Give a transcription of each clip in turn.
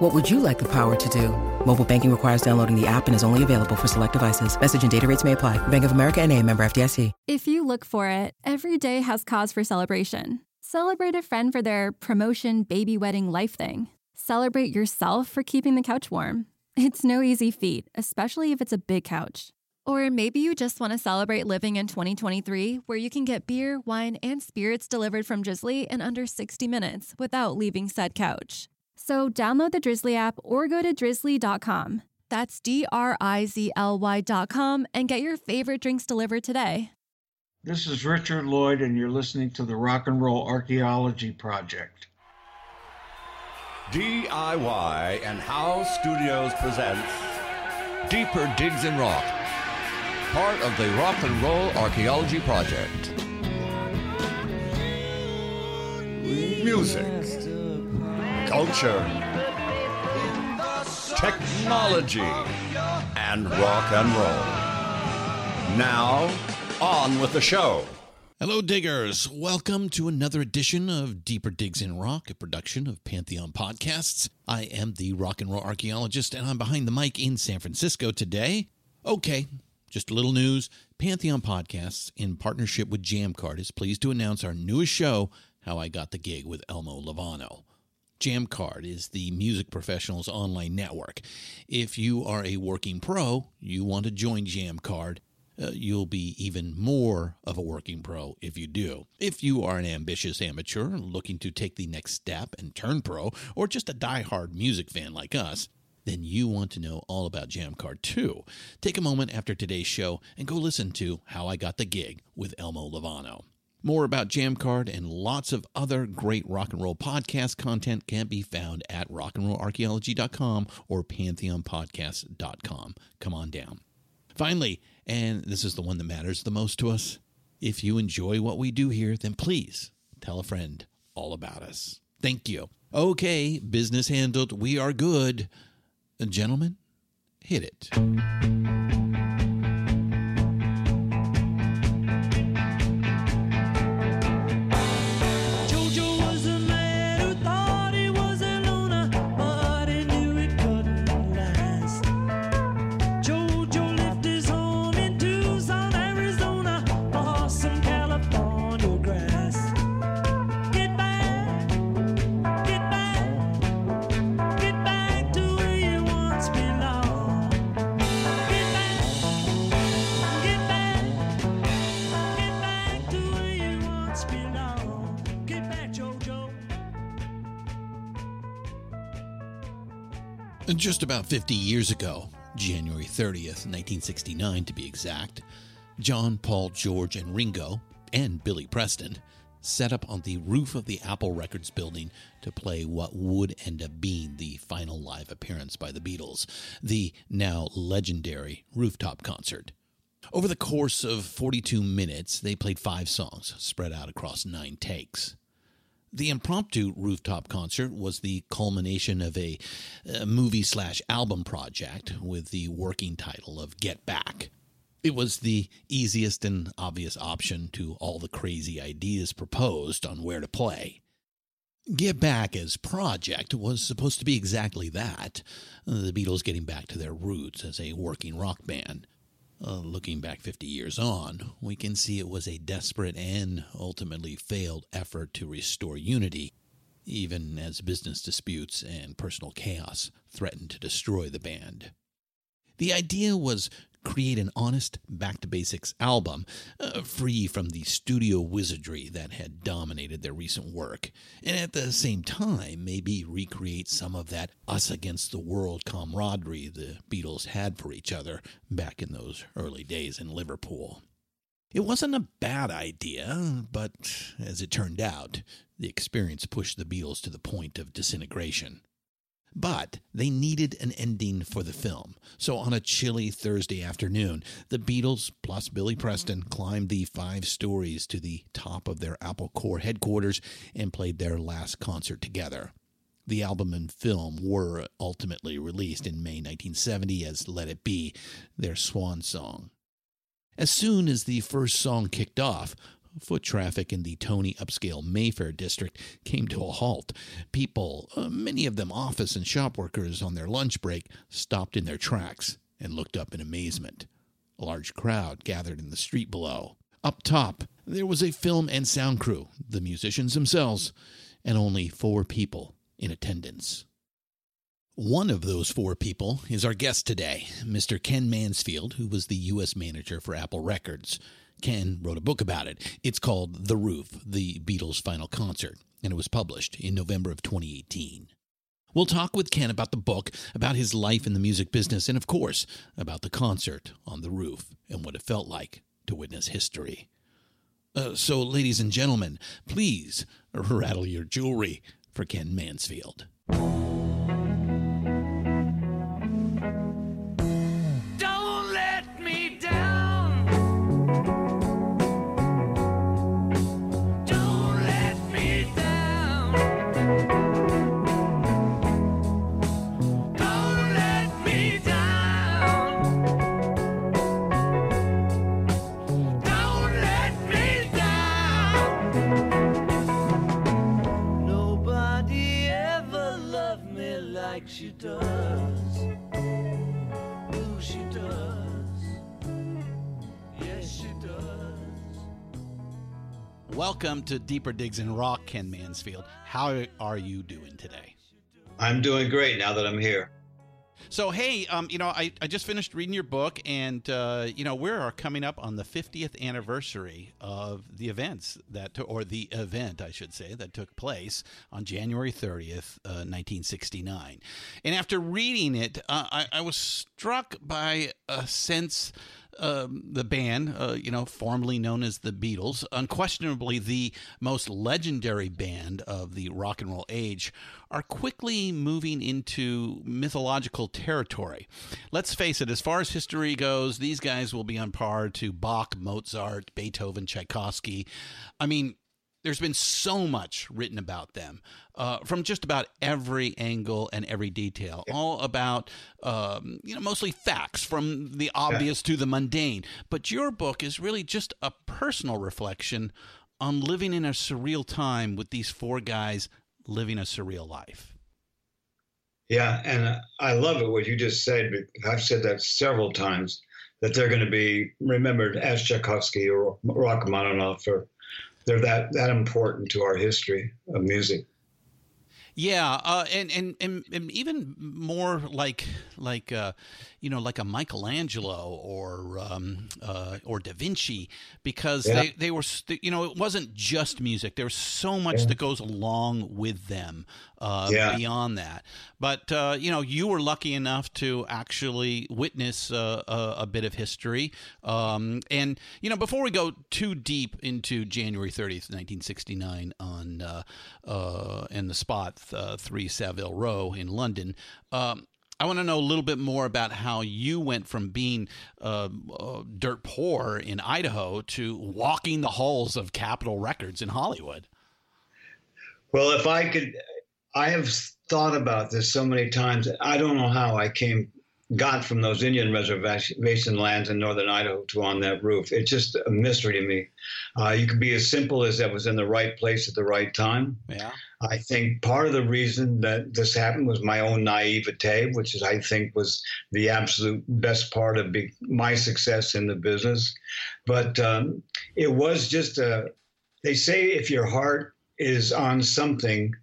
What would you like the power to do? Mobile banking requires downloading the app and is only available for select devices. Message and data rates may apply. Bank of America and a member FDIC. If you look for it, every day has cause for celebration. Celebrate a friend for their promotion, baby wedding, life thing. Celebrate yourself for keeping the couch warm. It's no easy feat, especially if it's a big couch. Or maybe you just want to celebrate living in 2023, where you can get beer, wine, and spirits delivered from Drizly in under 60 minutes without leaving said couch. So download the Drizly app or go to drizly.com. That's D R I Z L Y.com and get your favorite drinks delivered today. This is Richard Lloyd, and you're listening to the Rock and Roll Archaeology Project. DIY and How Studios presents Deeper Digs in Rock, part of the Rock and Roll Archaeology Project. Music, culture, technology, and rock and roll. Now, on with the show. Hello, diggers. Welcome to another edition of Deeper Digs in Rock, a production of Pantheon Podcasts. I am the rock and roll archaeologist, and I'm behind the mic in San Francisco today. Okay, just a little news. Pantheon Podcasts, in partnership with JammCard, is pleased to announce our newest show, How I Got the Gig with Elmo Lovano. JammCard is the music professionals online network. If you are a working pro, you want to join JammCard uh, you'll be even more of a working pro if you do. If you are an ambitious amateur looking to take the next step and turn pro, or just a die-hard music fan like us, then you want to know all about JammCard too. Take a moment after today's show and go listen to How I Got the Gig with Elmo Lovano. More about JammCard and lots of other great rock and roll podcast content can be found at rockandrollarchaeology.com or pantheonpodcast.com. Come on down. Finally, and this is the one that matters the most to us, if you enjoy what we do here, then please tell a friend all about us. Thank you. Okay, business handled. We are good. Gentlemen, hit it. Just about 50 years ago, January 30th, 1969 to be exact, John, Paul, George, and Ringo, and Billy Preston, set up on the roof of the Apple Records building to play what would end up being the final live appearance by the Beatles, the now legendary rooftop concert. Over the course of 42 minutes, they played five songs spread out across nine takes. The impromptu rooftop concert was the culmination of a, a movie slash album project with the working title of Get Back. It was the easiest and obvious option to all the crazy ideas proposed on where to play. Get Back as project was supposed to be exactly that uh, the Beatles getting back to their roots as a working rock band. Uh, looking back 50 years on, we can see it was a desperate and ultimately failed effort to restore unity, even as business disputes and personal chaos threatened to destroy the band. The idea was create an honest, back to basics album, uh, free from the studio wizardry that had dominated their recent work, and at the same time, maybe recreate some of that us against the world camaraderie the Beatles had for each other back in those early days in Liverpool. It wasn't a bad idea, but as it turned out, the experience pushed the Beatles to the point of disintegration. But they needed an ending for the film. So on a chilly Thursday afternoon, the Beatles plus Billy Preston climbed the five stories to the top of their Apple Corps headquarters and played their last concert together. The album and film were ultimately released in May 1970 as Let It Be, their swan song. As soon as the first song kicked off, Foot traffic in the Tony upscale Mayfair district came to a halt. People, uh, many of them office and shop workers on their lunch break, stopped in their tracks and looked up in amazement. A large crowd gathered in the street below. Up top, there was a film and sound crew, the musicians themselves, and only four people in attendance. One of those four people is our guest today, Mr. Ken Mansfield, who was the U.S. manager for Apple Records. Ken wrote a book about it. It's called The Roof, the Beatles' final concert, and it was published in November of 2018. We'll talk with Ken about the book, about his life in the music business, and of course, about the concert on the roof and what it felt like to witness history. Uh, so, ladies and gentlemen, please rattle your jewelry for Ken Mansfield. Welcome to Deeper Digs in Rock, Ken Mansfield. How are you doing today? I'm doing great now that I'm here. So, hey, um, you know, I, I just finished reading your book, and, uh, you know, we're coming up on the 50th anniversary of the events that, or the event, I should say, that took place on January 30th, uh, 1969. And after reading it, uh, I, I was struck by a sense um, the band, uh, you know, formerly known as the Beatles, unquestionably the most legendary band of the rock and roll age, are quickly moving into mythological territory. Let's face it, as far as history goes, these guys will be on par to Bach, Mozart, Beethoven, Tchaikovsky. I mean, there's been so much written about them uh, from just about every angle and every detail, all about, um, you know, mostly facts from the obvious to the mundane. But your book is really just a personal reflection on living in a surreal time with these four guys living a surreal life. Yeah, and I love it what you just said. but I've said that several times that they're going to be remembered as Tchaikovsky or Rachmaninoff, or they're that that important to our history of music. Yeah, uh, and, and and and even more like like uh, you know like a Michelangelo or um, uh, or Da Vinci because Yeah. they they were you know it wasn't just music. There was so much that goes along with them uh, Yeah. beyond that. But uh, you know you were lucky enough to actually witness uh, a, a bit of history. Um, and you know before we go too deep into January thirtieth, nineteen sixty nine on uh, uh, in the spot uh, 3 Savile Row in London. Um, I want to know a little bit more about how you went from being uh, uh, dirt poor in Idaho to walking the halls of Capitol Records in Hollywood. Well, if I could, I have thought about this so many times. I don't know how I came, got from those Indian reservation lands in northern Idaho to on that roof. It's just a mystery to me. Uh, you could be as simple as that was in the right place at the right time. Yeah. I think part of the reason that this happened was my own naivete, which is, I think, was the absolute best part of be- my success in the business. But um, it was just a, they say if your heart is on something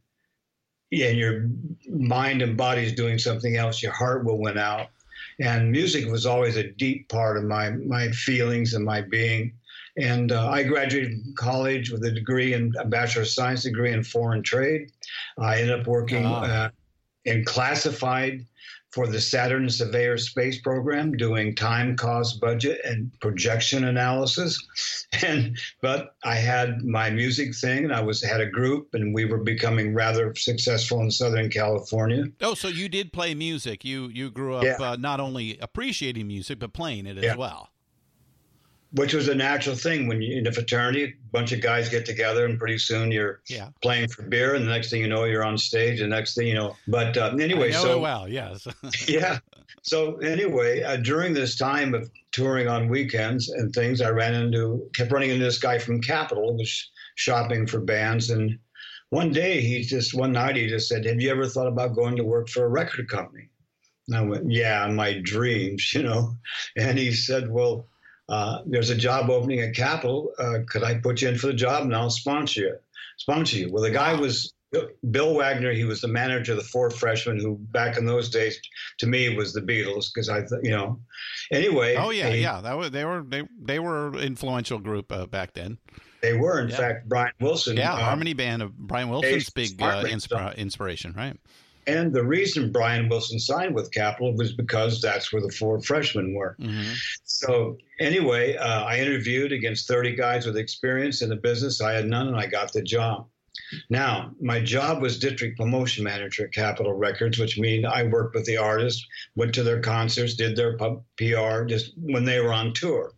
and your mind and body is doing something else, your heart will win out. And music was always a deep part of my, my feelings and my being. And uh, I graduated from college with a degree in a Bachelor of Science degree in foreign trade. I ended up working Ah. uh, in classified for the Saturn Surveyor Space Program, doing time, cost, budget, and projection analysis. And but I had my music thing, and I was had a group, and we were becoming rather successful in Southern California. Oh, so you did play music. You you grew up Yeah. uh, not only appreciating music but playing it Yeah. as well. Which was a natural thing when you in a fraternity, a bunch of guys get together, and pretty soon you're Yeah. playing for beer, and the next thing you know, you're on stage. The next thing you know, but uh, anyway, so well. Yes. yeah. So anyway, uh, during this time of touring on weekends and things, I ran into kept running into this guy from Capitol, who was shopping for bands, and one day he just one night he just said, "Have you ever thought about going to work for a record company?" And I went, "Yeah, in my dreams, you know." And he said, "Well." Uh, there's a job opening at Capitol. Uh, could I put you in for the job and I'll sponsor you? Sponsor you. Well, the guy was Bill Wagner. He was the manager of the Four Freshmen, who back in those days, to me, was the Beatles because I, th- you know. Anyway. oh yeah, he- yeah. That was they were they they were influential group uh, back then. They were, in Yeah. fact, Brian Wilson. Yeah, uh, Harmony Band of Brian Wilson's big uh, inspira- inspiration, right? And the reason Brian Wilson signed with Capitol was because that's where the Four Freshmen were. hmm So anyway, uh, I interviewed against 30 guys with experience in the business. I had none, and I got the job. Now, my job was district promotion manager at Capitol Records, which means I worked with the artists, went to their concerts, did their PR just when they were on tour.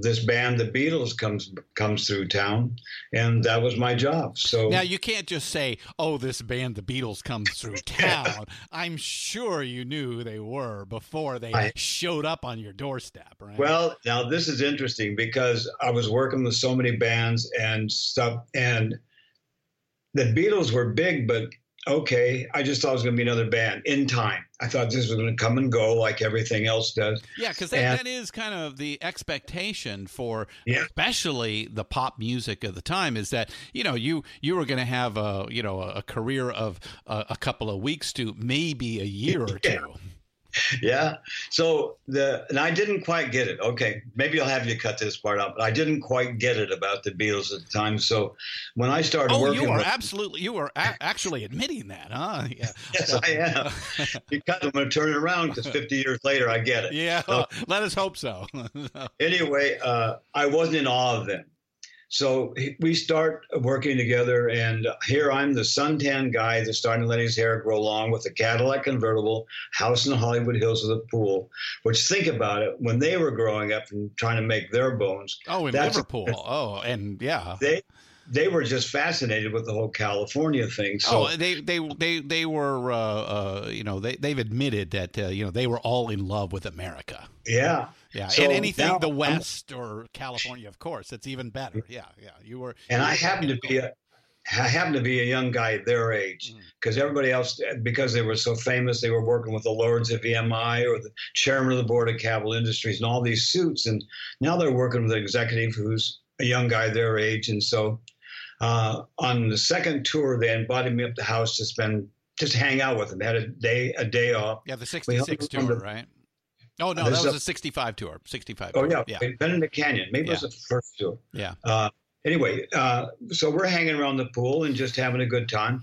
This band, the Beatles, comes comes through town, and that was my job. So Now you can't just say, "Oh, this band, the Beatles, comes through town." I'm sure you knew who they were before they I- showed up on your doorstep, right? Well, now this is interesting because I was working with so many bands and stuff, and the Beatles were big, but okay, I just thought it was going to be another band in time. I thought this was going to come and go like everything else does. yeah, because that, that is kind of the expectation for, Yeah. especially the pop music of the time, is that you know you you were going to have a you know a career of uh, a couple of weeks to maybe a year or Yeah. two. Yeah. So the and I didn't quite get it. Okay, maybe I'll have you cut this part out, but I didn't quite get it about the Beatles at the time. So when I started Oh, working, you are with, absolutely you are a- actually admitting that, huh? Yeah. yes, I am. because I'm going to turn it around because 50 years later I get it. Yeah, So- let us hope so. anyway, uh, I wasn't in awe of them. So we start working together, and here I'm the suntan guy that's starting to let his hair grow long with a Cadillac convertible, house in the Hollywood Hills with a pool. Which think about it, when they were growing up and trying to make their bones, oh, in Liverpool. Oh, and yeah. they they were just fascinated with the whole California thing. So oh, they they they they were uh, uh, you know they they've admitted that uh, you know they were all in love with America. yeah, Yeah, So and anything now the I'm- West or California, of course, it's even better. Yeah, yeah. You were, and you I were happened to be a I happened to be a young guy their age Mm. because everybody else, because they were so famous, they were working with the lords of EMI or the chairman of the board of Capitol Industries and all these suits. And now they're working with an executive who's a young guy their age. And so uh, on the second tour, they invited me up to the house to spend, just hang out with them. Had a day, a day off. yeah the We '66 tour, the- right? Oh no, that was a- a '65 tour. '65. Oh tour. yeah, yeah, been in the canyon. Maybe it was the first tour. yeah. Uh, anyway, uh, so we're hanging around the pool and just having a good time.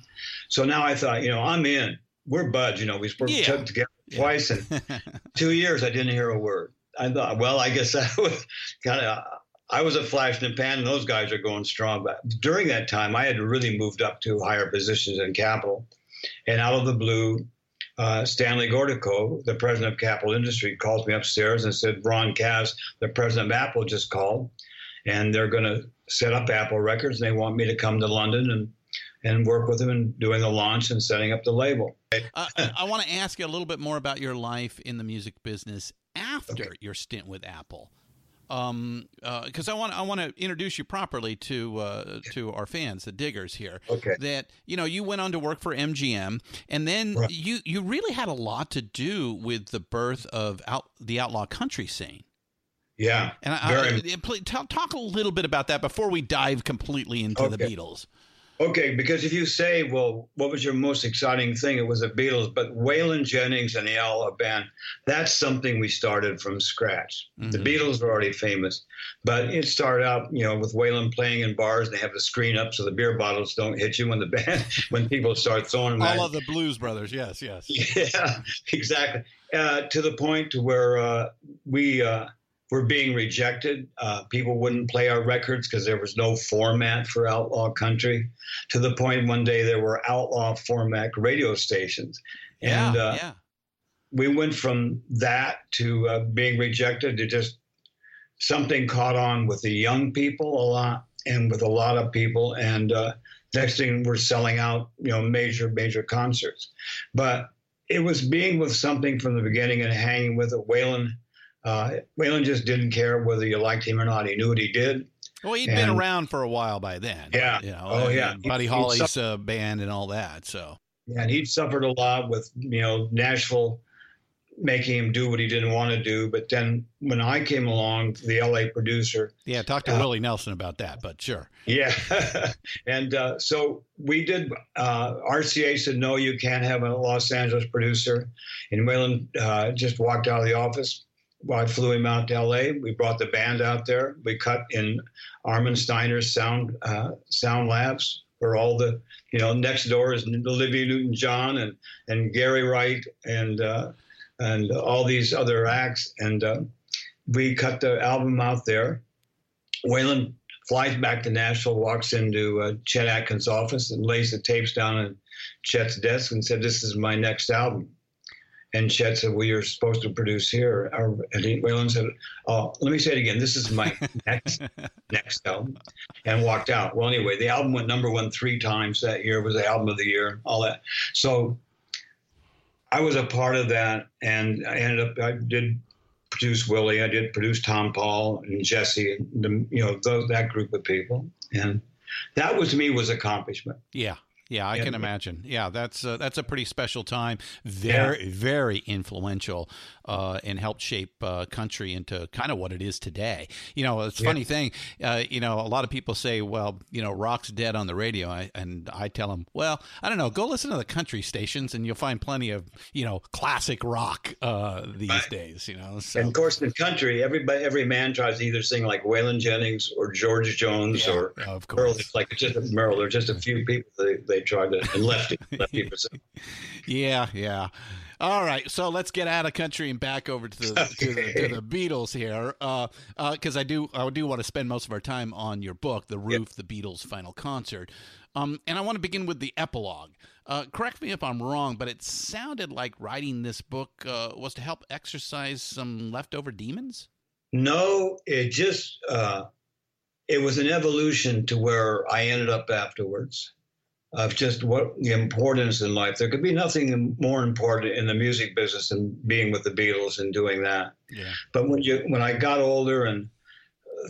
So now I thought, you know, I'm in. We're buds. You know, we worked Yeah. together Yeah. twice, and two years I didn't hear a word. I thought, well, I guess I was kind of. I was a flash in the pan, and those guys are going strong. But during that time, I had really moved up to higher positions in Capitol, and out of the blue, uh, Stanley Gortikov, the president of Capitol Industry, calls me upstairs and said, "Ron Kass, the president of Apple, just called, and they're going to set up Apple Records, and they want me to come to London and and work with them in doing the launch and setting up the label." Uh, I, I want to ask you a little bit more about your life in the music business after your stint with Apple, because I want I want to introduce you properly to uh, to our fans, the diggers here. Okay. That you know you went on to work for MGM, and then Right. you you really had a lot to do with the birth of out, the outlaw country scene. Yeah, And I, very. I, please talk, talk a little bit about that before we dive completely into the Beatles. Okay, because if you say, well, what was your most exciting thing? It was the Beatles, but Waylon Jennings and the Outlaw Band, that's something we started from scratch. The Mhm. Beatles were already famous, but it started out, you know, with Waylon playing in bars. And they have the screen up so the beer bottles don't hit you when the band, when people start throwing them All of the Blues Brothers. Yes, yes. Yeah, exactly. Uh, to the point to where uh, we uh, were being rejected. Uh, people wouldn't play our records because there was no format for outlaw country. To the point one day there were outlaw format radio stations, Yeah, and uh, yeah. we went from that to uh, being rejected to just something caught on with the young people a lot and with a lot of people and uh, next thing we're selling out you know major major concerts but it was being with something from the beginning and hanging with it waylon uh, waylon just didn't care whether you liked him or not he knew what he did Well, he had been around for a while by then. Yeah. You know, Oh, yeah. Buddy Holly's uh, band and all that. So, and he'd suffered a lot with you know Nashville making him do what he didn't want to do but then when i came along the la producer yeah, talk to Uh, Willie Nelson about that, but sure. Yeah. and uh, so we did, uh, RCA said, no, you can't have a Los Angeles producer. And Waylon uh, just walked out of the office. I flew him out to LA. We brought the band out there. We cut in Armin Steiner's sound, uh, sound labs where all the, you know, next door is Olivia Newton John and, and Gary Wright and, uh, and all these other acts. And uh, we cut the album out there. Waylon flies back to Nashville, walks into uh, Chet Atkins' office, and lays the tapes down on Chet's desk and said, "This is my next album." And Chet said, "Well, you're supposed to produce here." And he, Waylon said, "Oh, let me say it again. This is my next next album," and walked out. Well, anyway, the album went number one three times that year. It was the album of the year, all that. So I was a part of that, and I ended up. I did produce Willie. I did produce Tompall and Jessi, and the, you know those, that group of people, and that was to me was accomplishment. Yeah. Yeah, I Yeah. can imagine. Yeah, that's uh, that's a pretty special time. Very, very influential, uh, and helped shape uh, country into kind of what it is today. You know, it's a Yeah. funny thing. Uh, you know, a lot of people say, "Well, you know, rock's dead on the radio," I, and I tell them, "Well, I don't know. Go listen to the country stations, and you'll find plenty of you know classic rock uh, these Right. days." You know, so And of course, in the country, everybody, every man tries to either sing like Waylon Jennings or George Jones Yeah, or of Merle. course. It's like just Merle. There's just a few people they, they tried to and lefty lefty for. Yeah, yeah. All right, so let's get out of country and back over to the to the, to the Beatles here, because uh, because I do I do want to spend most of our time on your book, The Roof, the Beatles' Final Concert, um, and I want to begin with the epilogue. Uh, correct me if I'm wrong, but it sounded like writing this book uh, was to help exercise some leftover demons. No, it just uh, it was an evolution to where I ended up afterwards of just what the importance in life. There could be nothing more important in the music business than being with the Beatles and doing that. Yeah, But when you when I got older and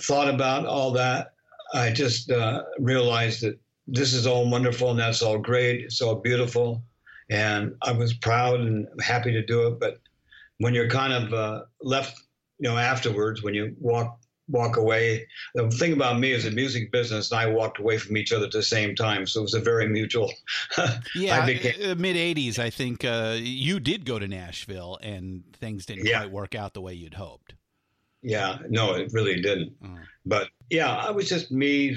thought about all that, I just uh, realized that this is all wonderful and that's all great. It's all beautiful, and I was proud and happy to do it. But when you're kind of uh, left, you know, afterwards, when you walk walk away, the thing about me is the music business and I walked away from each other at the same time, so it was a very mutual. yeah. I became, Mid '80s, I think uh, you did go to Nashville, and things didn't Yeah. quite work out the way you'd hoped. yeah, no, it really didn't. Oh. But yeah, I was just me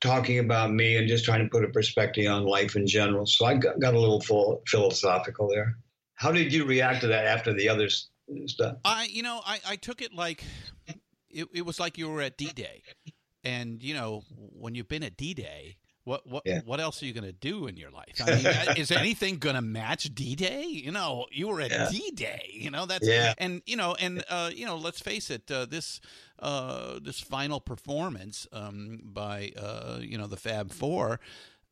talking about me and just trying to put a perspective on life in general. So I got, got a little full, philosophical there. How did you react to that after the other s- stuff? I, you know, I, I took it like it, it was like you were at D Day, and you know, when you've been at D Day, what what Yeah. what else are you going to do in your life? I mean, uh, is anything going to match D Day? You know, you were at Yeah. D Day. You know that's Yeah. and you know, and uh, you know, let's face it, uh, this uh, this final performance um, by uh, you know the Fab Four.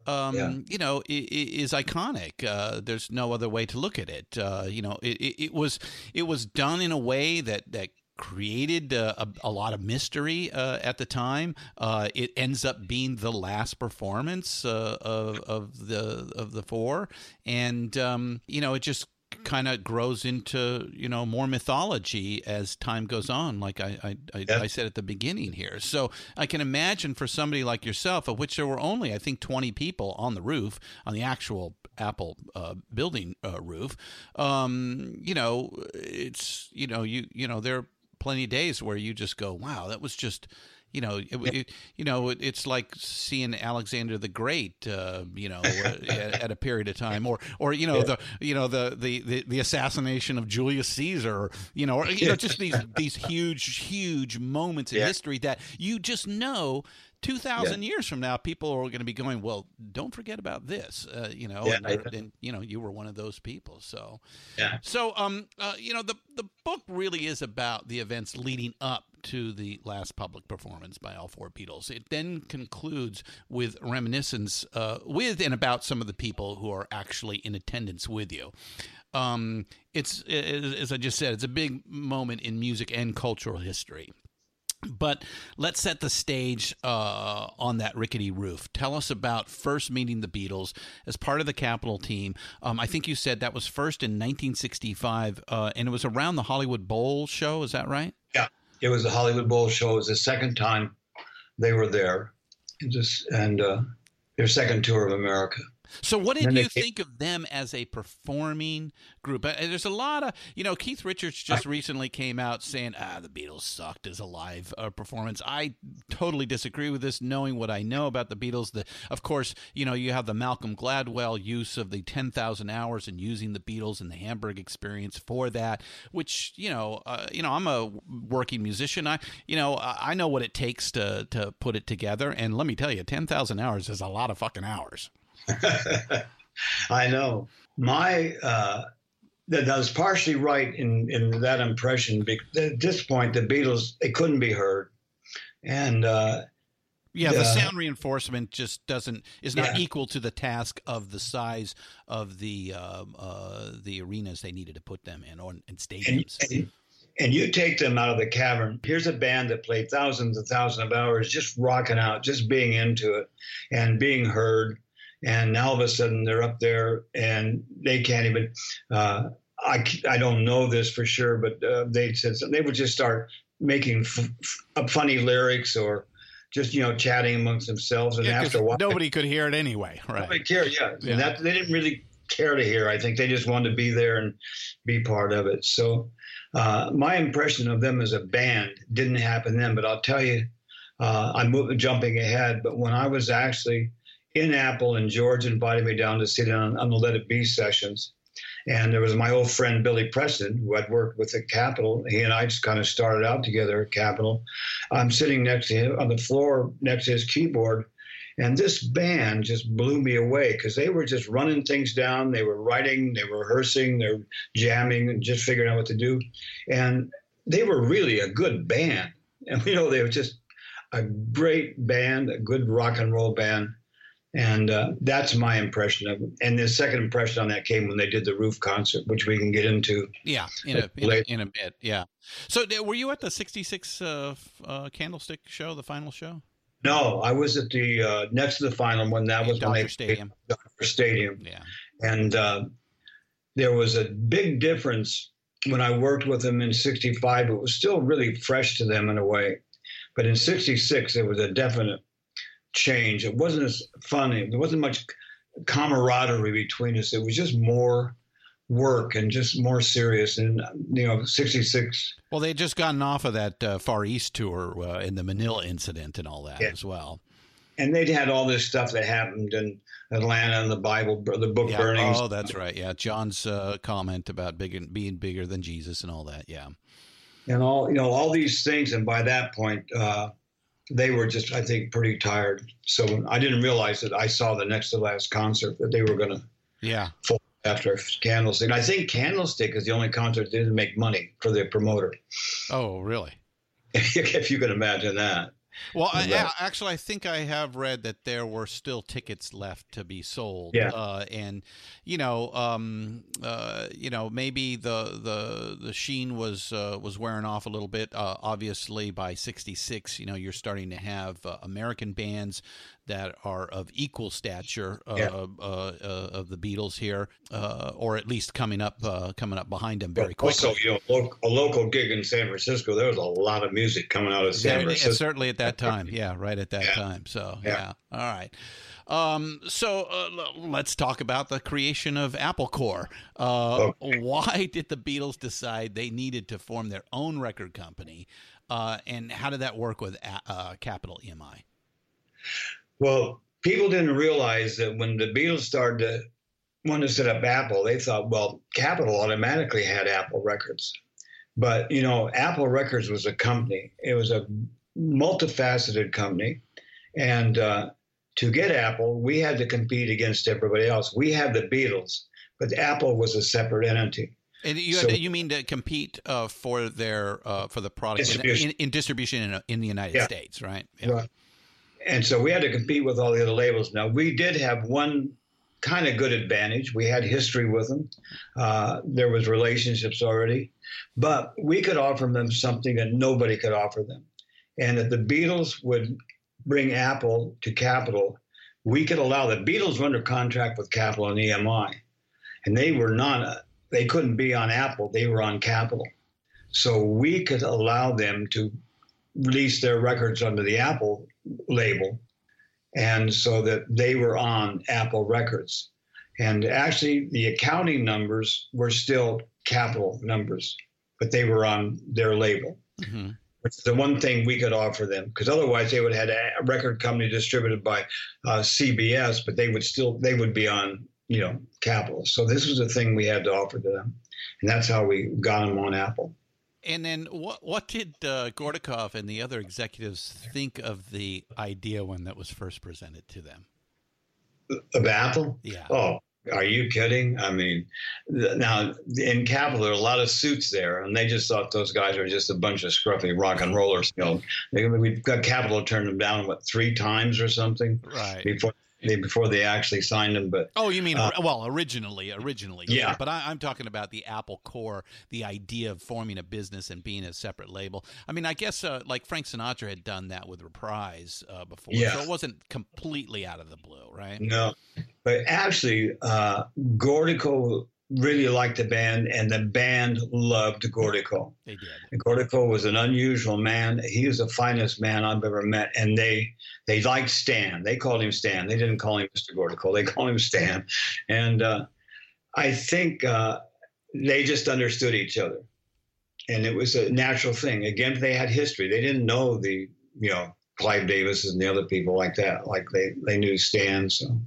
Um, Yeah. you know, is iconic. Uh, there's no other way to look at it. Uh, you know, it, it, it was it was done in a way that that created uh, a, a lot of mystery uh, at the time. Uh, it ends up being the last performance uh, of of the of the four, and um, you know, it just kind of grows into you know more mythology as time goes on like i I, I, Yeah. I said at the beginning here so i can imagine for somebody like yourself of which there were only i think 20 people on the roof on the actual apple uh, building uh, roof um, you know it's you know you you know there are plenty of days where you just go wow that was just you know, it, it, you know, it, it's like seeing Alexander the Great, uh, you know, at, at a period of time, or, or you know, Yeah. the, you know, the, the, the, the assassination of Julius Caesar, or, you know, or, you know, just these these huge, huge moments in Yeah. history that you just know. Two thousand years from now, people are going to be going. Well, don't forget about this, uh, you know. Yeah, and, and you know, you were one of those people. So, Yeah. so, um, uh, you know, the the book really is about the events leading up to the last public performance by all four Beatles. It then concludes with reminiscence uh, with and about some of the people who are actually in attendance with you. Um, it's as I just said, it's a big moment in music and cultural history. But let's set the stage uh, on that rickety roof. Tell us about first meeting the Beatles as part of the Capitol team. Um, I think you said that was first in 1965, uh, and it was around the Hollywood Bowl show. Is that right? Yeah, it was the Hollywood Bowl show. It was the second time they were there, just and uh, their second tour of America. So, what did you think of them as a performing group? Uh, There's a lot of, you know, Keith Richards just recently came out saying, ah, the Beatles sucked as a live uh, performance. I totally disagree with this, knowing what I know about the Beatles. The, of course, you know, you have the Malcolm Gladwell use of the 10,000 hours and using the Beatles and the Hamburg experience for that, which, you know, uh, you know, I'm a working musician. I, you know, I I know what it takes to, to put it together. And let me tell you, 10,000 hours is a lot of fucking hours. I know. My uh, that was partially right in in that impression. Because at this point, the Beatles they couldn't be heard, and uh, Yeah, the Yeah. sound reinforcement just doesn't is not Yeah. equal to the task of the size of the um, uh, the arenas they needed to put them in or in and, stadiums. and and you take them out of the cavern. Here's a band that played thousands and thousands of hours, just rocking out, just being into it, and being heard. And now all of a sudden they're up there and they can't even. Uh, I I don't know this for sure, but uh, they said something. they would just start making f- f- up funny lyrics or just you know chatting amongst themselves. And Yeah, after a while, nobody could hear it anyway, right? Nobody cared, yeah. Yeah. That they didn't really care to hear. I think they just wanted to be there and be part of it. So uh, my impression of them as a band didn't happen then, but I'll tell you, uh, I'm moving, jumping ahead. But when I was actually in Apple and George invited me down to sit in on, on the Let It Be sessions. And there was my old friend Billy Preston, who I'd worked with at Capitol. He and I just kind of started out together at Capitol. I'm sitting next to him on the floor next to his keyboard, and this band just blew me away because they were just running things down. They were writing, they were rehearsing, they're jamming, and just figuring out what to do. And they were really a good band. And you know, they were just a great band, a good rock and roll band. And uh, that's my impression of them. And the second impression on that came when they did the roof concert, which we can get into. Yeah, in a, in a in a bit. Yeah. So were you at the '66 uh, uh, Candlestick show, the final show? No, I was at the uh, next to the final one. That was Dodger Stadium. Dodger Stadium. Yeah. And uh, there was a big difference when I worked with them in 65. It was still really fresh to them in a way. But in 66, there was a definite change. It wasn't as funny. There wasn't much camaraderie between us. It was just more work and just more serious. And, you know, 66. Well, they had just gotten off of that uh, Far East tour uh, in the Manila incident and all that Yeah. as well. And they'd had all this stuff that happened in Atlanta and the Bible, the book Yeah. burnings. Oh, that's right. Yeah, John's uh, comment about big, being bigger than Jesus and all that. Yeah. and all you know all these things and by that point uh, they were just i think pretty tired so i didn't realize that i saw the next to last concert that they were going to Yeah. after candlestick i think candlestick is the only concert that didn't make money for the promoter Oh, really? if you can imagine that Well, I, actually, I think I have read that there were still tickets left to be sold. Yeah. Uh, and you know, um, uh, you know, maybe the the the sheen was uh, was wearing off a little bit. Uh, obviously, by '66, you know, you're starting to have uh, American bands that are of equal stature uh, Yeah. uh, uh, of the Beatles here, uh, or at least coming up uh, coming up behind them very quickly. Also, you know, lo- a local gig in San Francisco, there was a lot of music coming out of San Francisco. certainly at that time. Yeah, right at that Yeah. time. So yeah, Yeah. all right. Um, so uh, l- let's talk about the creation of Apple Corps. Uh, Why did the Beatles decide they needed to form their own record company, uh, and how did that work with uh, Capitol EMI? Well, people didn't realize that when the Beatles started to want to set up Apple, they thought, well, Capitol automatically had Apple Records. But, you know, Apple Records was a company, it was a multifaceted company. And uh, to get Apple, we had to compete against everybody else. We had the Beatles, but Apple was a separate entity. And you So- to, you mean to compete uh, for their uh, for the product in, Distribution. in, in distribution in, in the United Yeah. States, right? Yeah. Right. And so we had to compete with all the other labels. Now, we did have one kind of good advantage. We had history with them. Uh, there was relationships already, but we could offer them something that nobody could offer them. And if the Beatles would bring Apple to Capitol, we could allow the Beatles were under contract with Capitol and EMI, and they were not. They couldn't be on Apple. They were on Capitol. So we could allow them to release their records under the Apple label, and so that they were on Apple Records. And actually, the accounting numbers were still Capitol numbers, but they were on their label. hmm Which is the one thing we could offer them, because otherwise they would have had a record company distributed by uh, CBS, but they would still they would be on you know Capitol. So this was the thing we had to offer to them, and that's how we got them on Apple. And then what what did uh, Gortikov and the other executives think of the idea when that was first presented to them? Of Apple, Yeah. Oh, are you kidding? I mean, th- now in Capitol, there are a lot of suits there, and they just thought those guys were just a bunch of scruffy rock and rollers. You know, we've got Capitol turned them down what three times or something Right. before before they actually signed them. But Oh, you mean Uh, well, originally, originally, Yeah. But I, I'm talking about the Apple Corps, the idea of forming a business and being a separate label. I mean, I guess uh, like Frank Sinatra had done that with Reprise uh, before, Yeah. so it wasn't completely out of the blue, right? no, but actually, uh, Gortikov really liked the band, and the band loved Gortikov. They did. Gortikov was an unusual man. He was the finest man I've ever met, and they they liked Stan. They called him Stan. They didn't call him Mr. Gortikov. They called him Stan, and uh, I think uh, they just understood each other, and it was a natural thing. Again, they had history. They didn't know the you know Clive Davis and the other people like that. Like they they knew Stan. So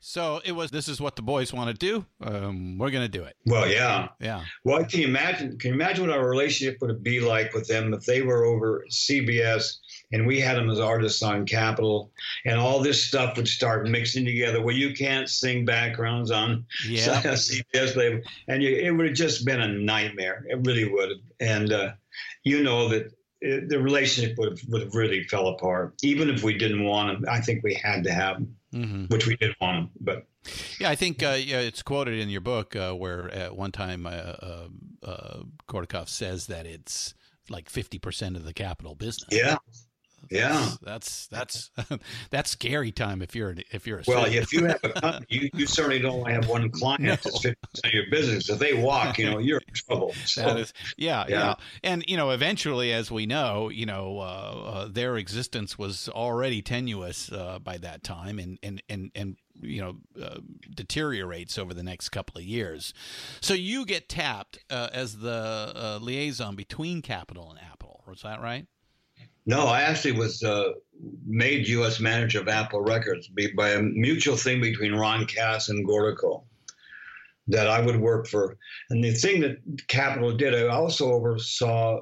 So it was. This is what the boys want to do. Um, we're gonna do it. well, yeah. Yeah. Well, can you imagine? Can you imagine what our relationship would be like with them if they were over CBS and we had them as artists on Capitol, and all this stuff would start mixing together? Well, you can't sing backgrounds on Yeah. CBS label, and you, it would have just been a nightmare. It really would have, and uh, you know that. It, the relationship would have, would have really fell apart. Even if we didn't want them, I think we had to have them, hmm which we did want. But Yeah, I think uh, yeah, it's quoted in your book uh, where at one time uh, uh, uh, says that it's like fifty percent of the Capitol business. yeah, yeah. that's that's that's scary time if you're if you're a Well, student. if you have a company, you, you certainly don't only have one client No. that's fifty percent of your business. If they walk, you know, you're in trouble. So, is, yeah, yeah, Yeah. and you know, eventually, as we know, you know, uh, uh, their existence was already tenuous uh, by that time, and and and and you know, uh, deteriorates over the next couple of years. So you get tapped uh, as the uh, liaison between Capitol and Apple. Was that right? No, I actually was uh, made U.S. manager of Apple Records by a mutual thing between Ron Kass and Gortikov that I would work for. And the thing that Capitol did, I also oversaw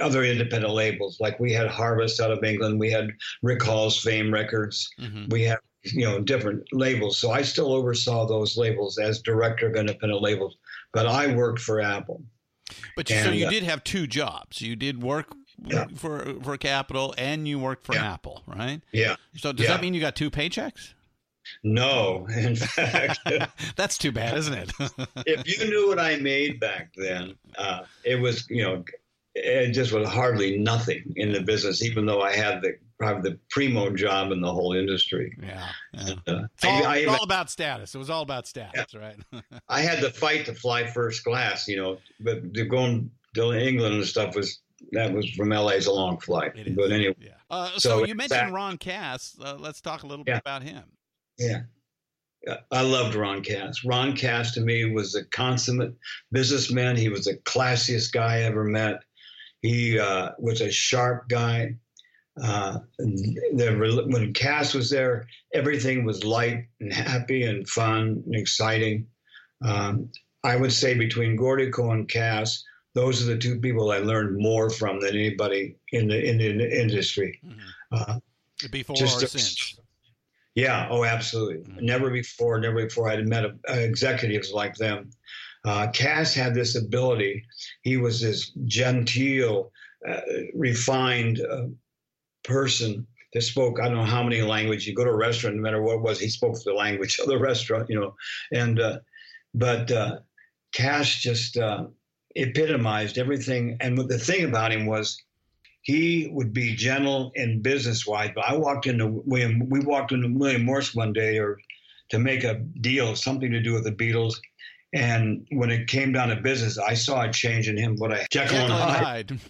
other independent labels. Like we had Harvest out of England, we had Rick Hall's Fame Records, Mm-hmm. we had you know different labels so i still oversaw those labels as director of independent labels but i worked for apple But you- so you uh, did have two jobs. You did work Yeah. for for Capitol and you worked for Yeah. Apple, right? Yeah. So does Yeah. that mean you got two paychecks? No, in fact, That's too bad, isn't it? if you knew what I made back then, uh, it was you know, it just was hardly nothing in the business. Even though I had the probably the primo job in the whole industry. yeah. yeah. Uh, It's all, I, I it's even- all about status. It was all about status, right? I had to fight to fly first class, you know, but to going to England and stuff was that was from LA is a long flight. But anyway, Yeah. Uh, so, So you mentioned Ron Kass. Uh, let's talk a little Yeah. bit about him. yeah. Yeah, I loved Ron Kass. Ron Kass to me was a consummate businessman. He was the classiest guy I ever met. He uh, was a sharp guy. Uh, the, when Kass was there, everything was light and happy and fun and exciting. Um, I would say between Gortikov and Kass, those are the two people I learned more from than anybody in the in the industry. Uh, Before Just or a- since. yeah, oh, absolutely. Mhm. Never before, never before I'd met a, uh, executives like them. Uh, Kass had this ability. He was this genteel, uh, refined uh, person that spoke, I don't know how many languages. You go to a restaurant, no matter what it was, he spoke the language of the restaurant, you know. And, uh, but uh, Kass just uh, epitomized everything. And the thing about him was, he would be gentle and business wise. But I walked into William, we walked into William Morris one day or to make a deal, something to do with the Beatles. And when it came down to business, I saw a change in him. What I Jekyll and Jekyll and Hyde Hyde.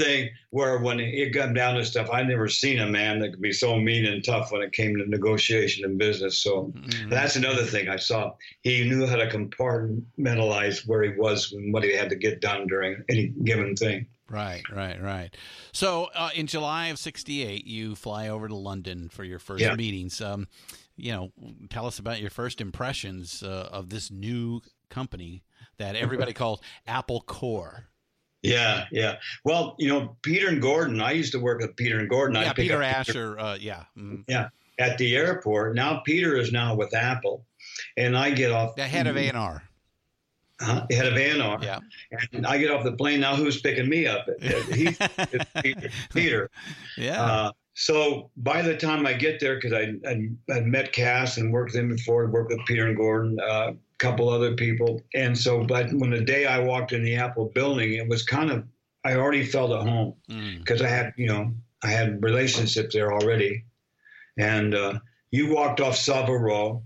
Thing, where when it got down to stuff, I'd never seen a man that could be so mean and tough when it came to negotiation and business. So Mhm. that's another thing I saw. He knew how to compartmentalize where he was and what he had to get done during any given thing. Right, right, right. So uh, in July of '68, you fly over to London for your first Yeah. meetings. Um, you know, tell us about your first impressions uh, of this new company that everybody calls Apple Corps. Yeah, yeah. Well, you know, Peter and Gordon. I used to work with Peter and Gordon. yeah, Peter Asher. Uh, yeah, mm. at the airport. Now Peter is now with Apple, and I get off the head of A and R. uh, head of A&R, Yeah, and I get off the plane. Now who's picking me up? He's it's Peter. Peter. yeah. Uh, so by the time I get there, because I I I'd met Kass and worked with him before, worked with Peter and Gordon, a uh, couple other people, and so but when the day I walked in the Apple building, it was kind of I already felt at home. Mm. because I had you know I had relationships there already, and uh, you walked off Savile Row,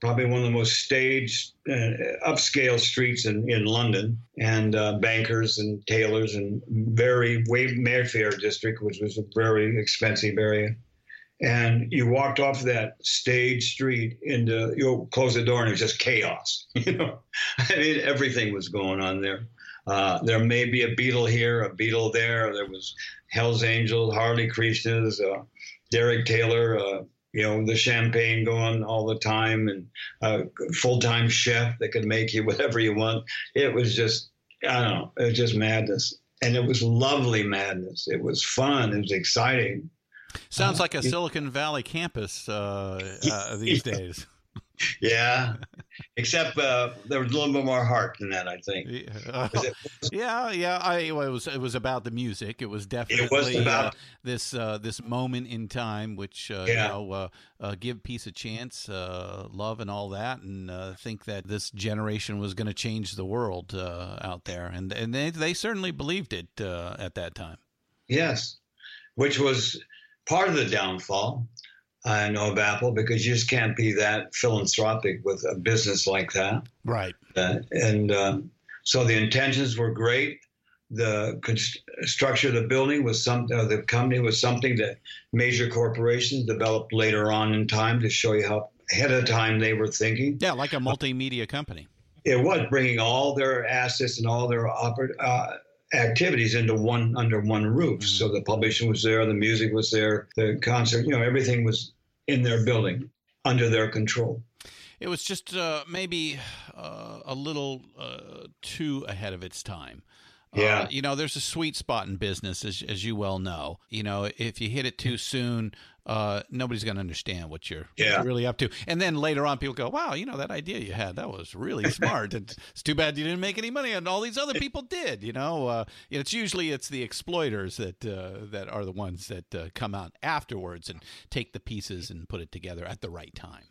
probably one of the most staged, uh, upscale streets in, in London, and uh, bankers and tailors and very Mayfair district, which was a very expensive area. And you walked off that stage street into you close the door and it was just chaos. You know, I mean everything was going on there. Uh, there may be a Beatle here, a Beatle there. There was Hell's Angels, Hare Krishnas, uh, Derek Taylor, uh, you know, the champagne going all the time, and a full time chef that could make you whatever you want. It was just, I don't know, it was just madness. And it was lovely madness. It was fun. It was exciting. Sounds uh, like a Silicon Valley campus uh, uh, these days. Yeah. Except uh, there was a little bit more heart than that, I think. Yeah, it- yeah, yeah. I well, it was it was about the music. It was definitely about- uh, this uh, this moment in time, which uh, Yeah. you know, uh, uh, give peace a chance, uh, love, and all that, and uh, think that this generation was going to change the world uh, out there, and and they they certainly believed it uh, at that time. Yes, which was part of the downfall, I know, of Apple because you just can't be that philanthropic with a business like that. Right. Uh, and um, so the intentions were great. The const- structure of the building was some, uh, the company was something that major corporations developed later on in time to show you how ahead of time they were thinking. Yeah, like a multimedia company. It was bringing all their assets and all their oper- uh, activities into one under one roof. So the publishing was there, the music was there, the concert, you know, everything was in their building under their control. It was just uh, maybe uh, a little uh, too ahead of its time. Yeah. Uh, you know, there's a sweet spot in business, as, as you well know. You know, if you hit it too soon, uh, nobody's going to understand what you're, what you're really up to. And then later on, people go, wow, you know, that idea you had, that was really smart. it's, it's too bad you didn't make any money, and all these other people did. You know, uh, it's usually it's the exploiters that uh, that are the ones that uh, come out afterwards and take the pieces and put it together at the right time.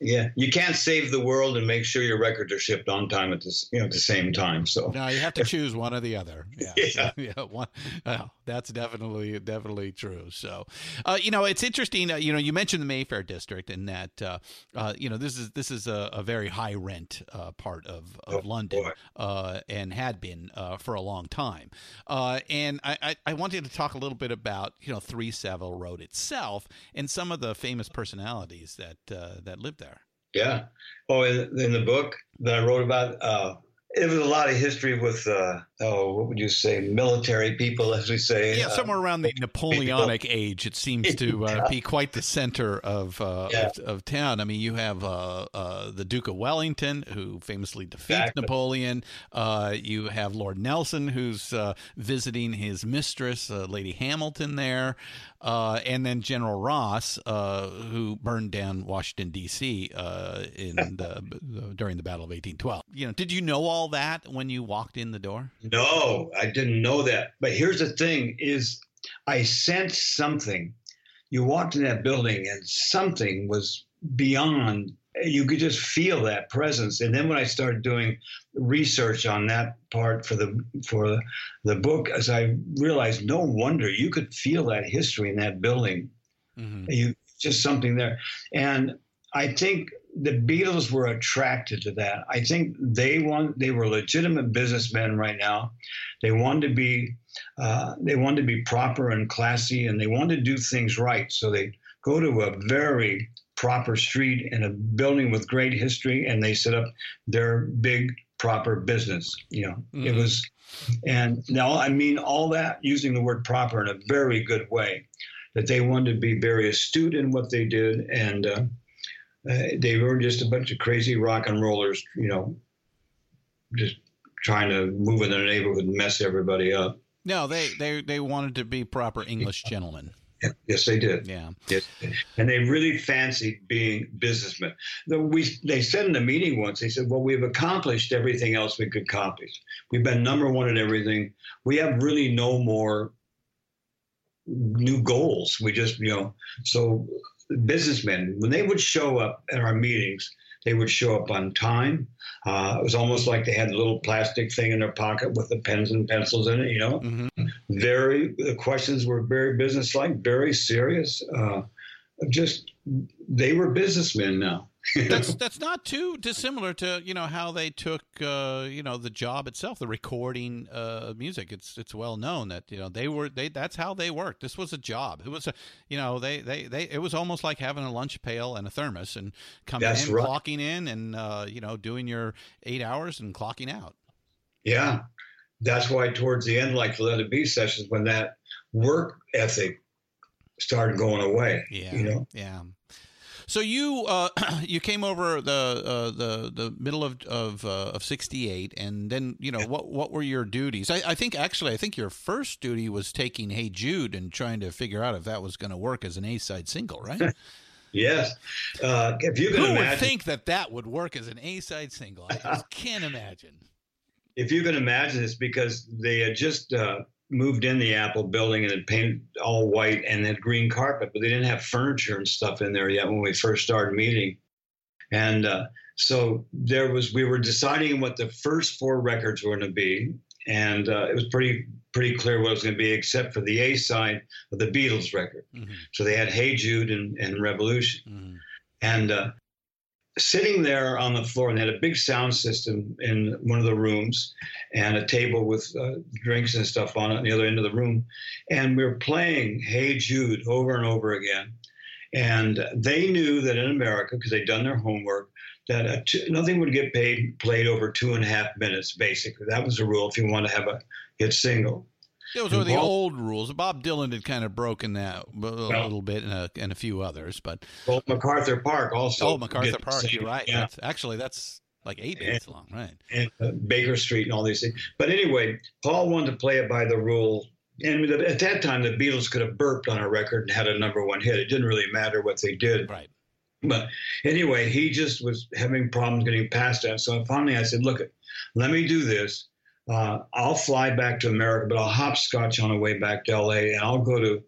Yeah, you can't save the world and make sure your records are shipped on time at this, you know, at the same time. So No, you have to choose one or the other. Yeah, Yeah. yeah. One, well, that's definitely definitely true. So, uh, you know, it's interesting. Uh, you know, you mentioned the Mayfair district, and that uh, uh, you know this is this is a, a very high rent uh, part of, of Oh, London, uh, and had been uh, for a long time. Uh, and I, I, I wanted to talk a little bit about you know Three Savile Row itself and some of the famous personalities that uh, that lived there. Yeah. Oh, in, in the book that I wrote about, uh, it was a lot of history with, uh, oh, what would you say, military people, as we say. Yeah, uh, somewhere around the Napoleonic age, it seems to uh, be quite the center of, uh, Yeah. of of town. I mean, you have uh, uh, the Duke of Wellington, who famously defeats Exactly. Napoleon. Uh, you have Lord Nelson, who's uh, visiting his mistress, uh, Lady Hamilton, there, uh, and then General Ross, uh, who burned down Washington D.C. Uh, in the, during the Battle of 1812. You know, did you know all that when you walked in the door? No, I didn't know that. But here's the thing: is I sensed something. You walked in that building, and something was beyond. You could just feel that presence. And then when I started doing research on that part for the for the book, as I realized, no wonder you could feel that history in that building. Mm-hmm. You just something there, and I think the Beatles were attracted to that. I think they want they were legitimate businessmen right now. They wanted to be uh, they wanted to be proper and classy, and they wanted to do things right. So they go to a very proper street in a building with great history, and they set up their big proper business. You know, it Mhm. was, and now I mean all that using the word proper in a very good way. That they wanted to be very astute in what they did, and uh, uh, they were just a bunch of crazy rock and rollers, you know, just trying to move in their neighborhood and mess everybody up. No, they, they, they wanted to be proper English gentlemen. Yeah, Yes, they did. Yeah. Yes, and they really fancied being businessmen. The, we, they said in a meeting once, they said, "Well, we've accomplished everything else we could accomplish. We've been number one at everything. We have really no more new goals. We just, you know, so businessmen when they would show up at our meetings." They would show up on time. Uh, it was almost like they had a little plastic thing in their pocket with the pens and pencils in it, you know hmm very the questions were very businesslike very serious uh, just they were businessmen now That's that's not too dissimilar to you know how they took uh, you know the job itself, the recording uh, music. It's it's well known that you know they were they that's how they worked. This was a job. It was a you know they they, they it was almost like having a lunch pail and a thermos and coming That's in, right. clocking in, and uh, you know doing your eight hours and clocking out. yeah that's why towards the end like the let it be sessions when that work ethic started going away Yeah, you know yeah. So you uh, you came over the uh, the the middle of of uh, of '68, and then you know what what were your duties? I, I think actually I think your first duty was taking "Hey Jude" and trying to figure out if that was going to work as an A side single, right? yes uh, if you can Who would think that that would work as an A side single? I just can't imagine. if you can imagine this, because they had just uh, moved in the Apple building and had painted all white and had green carpet, but they didn't have furniture and stuff in there yet when we first started meeting. And uh, so there was, we were deciding what the first four records were going to be, and uh, it was pretty pretty clear what it was going to be, except for the A side of the Beatles record. Mhm, So they had Hey Jude and, and Revolution. mhm. And uh, sitting there on the floor, and they had a big sound system in one of the rooms and a table with uh, drinks and stuff on it on the other end of the room. And we were playing Hey Jude over and over again. And they knew that in America, because they'd done their homework, that nothing would get paid played over two and a half minutes, basically. That was the rule if you want to have a hit single. Those were the Bob- old rules. Bob Dylan had kind of broken that a Well- little bit, and a, and a few others, but Well, MacArthur Park also. oh, MacArthur Park, you're right. Yeah. That's, actually, that's like eight minutes long, right? and uh, Baker Street and all these things. But anyway, Paul wanted to play it by the rule. And the- at that time, the Beatles could have burped on a record and had a number one hit. It didn't really matter what they did. Right. But anyway, he just was having problems getting past that. So finally, I said, "Look, let me do this. Uh, I'll fly back to America, but I'll hopscotch on the way back to LA, and I'll go to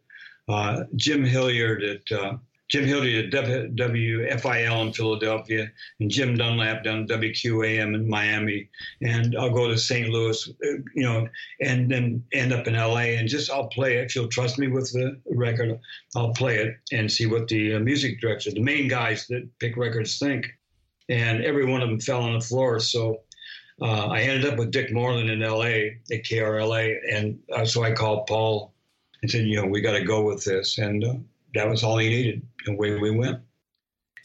uh, Jim Hilliard at uh, Jim Hilliard at WFIL in Philadelphia, and Jim Dunlap down at WQAM in Miami, and I'll go to St. Louis, uh, you know, and then end up in LA, and just I'll play it. If you'll trust me with the record, I'll play it and see what the uh, music director, the main guys that pick records, think. And every one of them fell on the floor. So uh, I ended up with Dick Moreland in LA at KRLA. And uh, so I called Paul and said, you know, we got to go with this. And uh, that was all he needed. And away we went.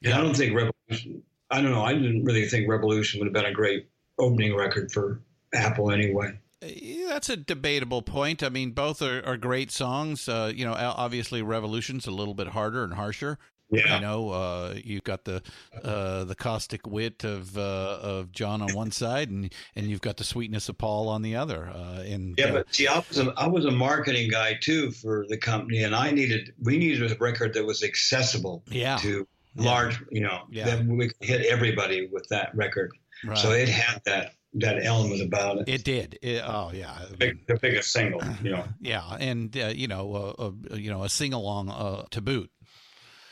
And I don't think Revolution, I don't know, I didn't really think Revolution would have been a great opening record for Apple anyway. Yeah, that's a debatable point. I mean, both are, are great songs. Uh, you know, obviously, Revolution's a little bit harder and harsher. Yeah. You know, uh, you've got the uh, the caustic wit of uh, of John on one side, and and you've got the sweetness of Paul on the other. Uh, and Yeah, but see, I was a, I was a marketing guy too for the company, and I needed we needed a record that was accessible Yeah. to Yeah. large, you know, Yeah. that we could hit everybody with that record. right. So it had that that element about it. it did. It, oh yeah. Big, the biggest single, you know. yeah, and uh, you know, uh, uh, you know, a sing along uh, to boot.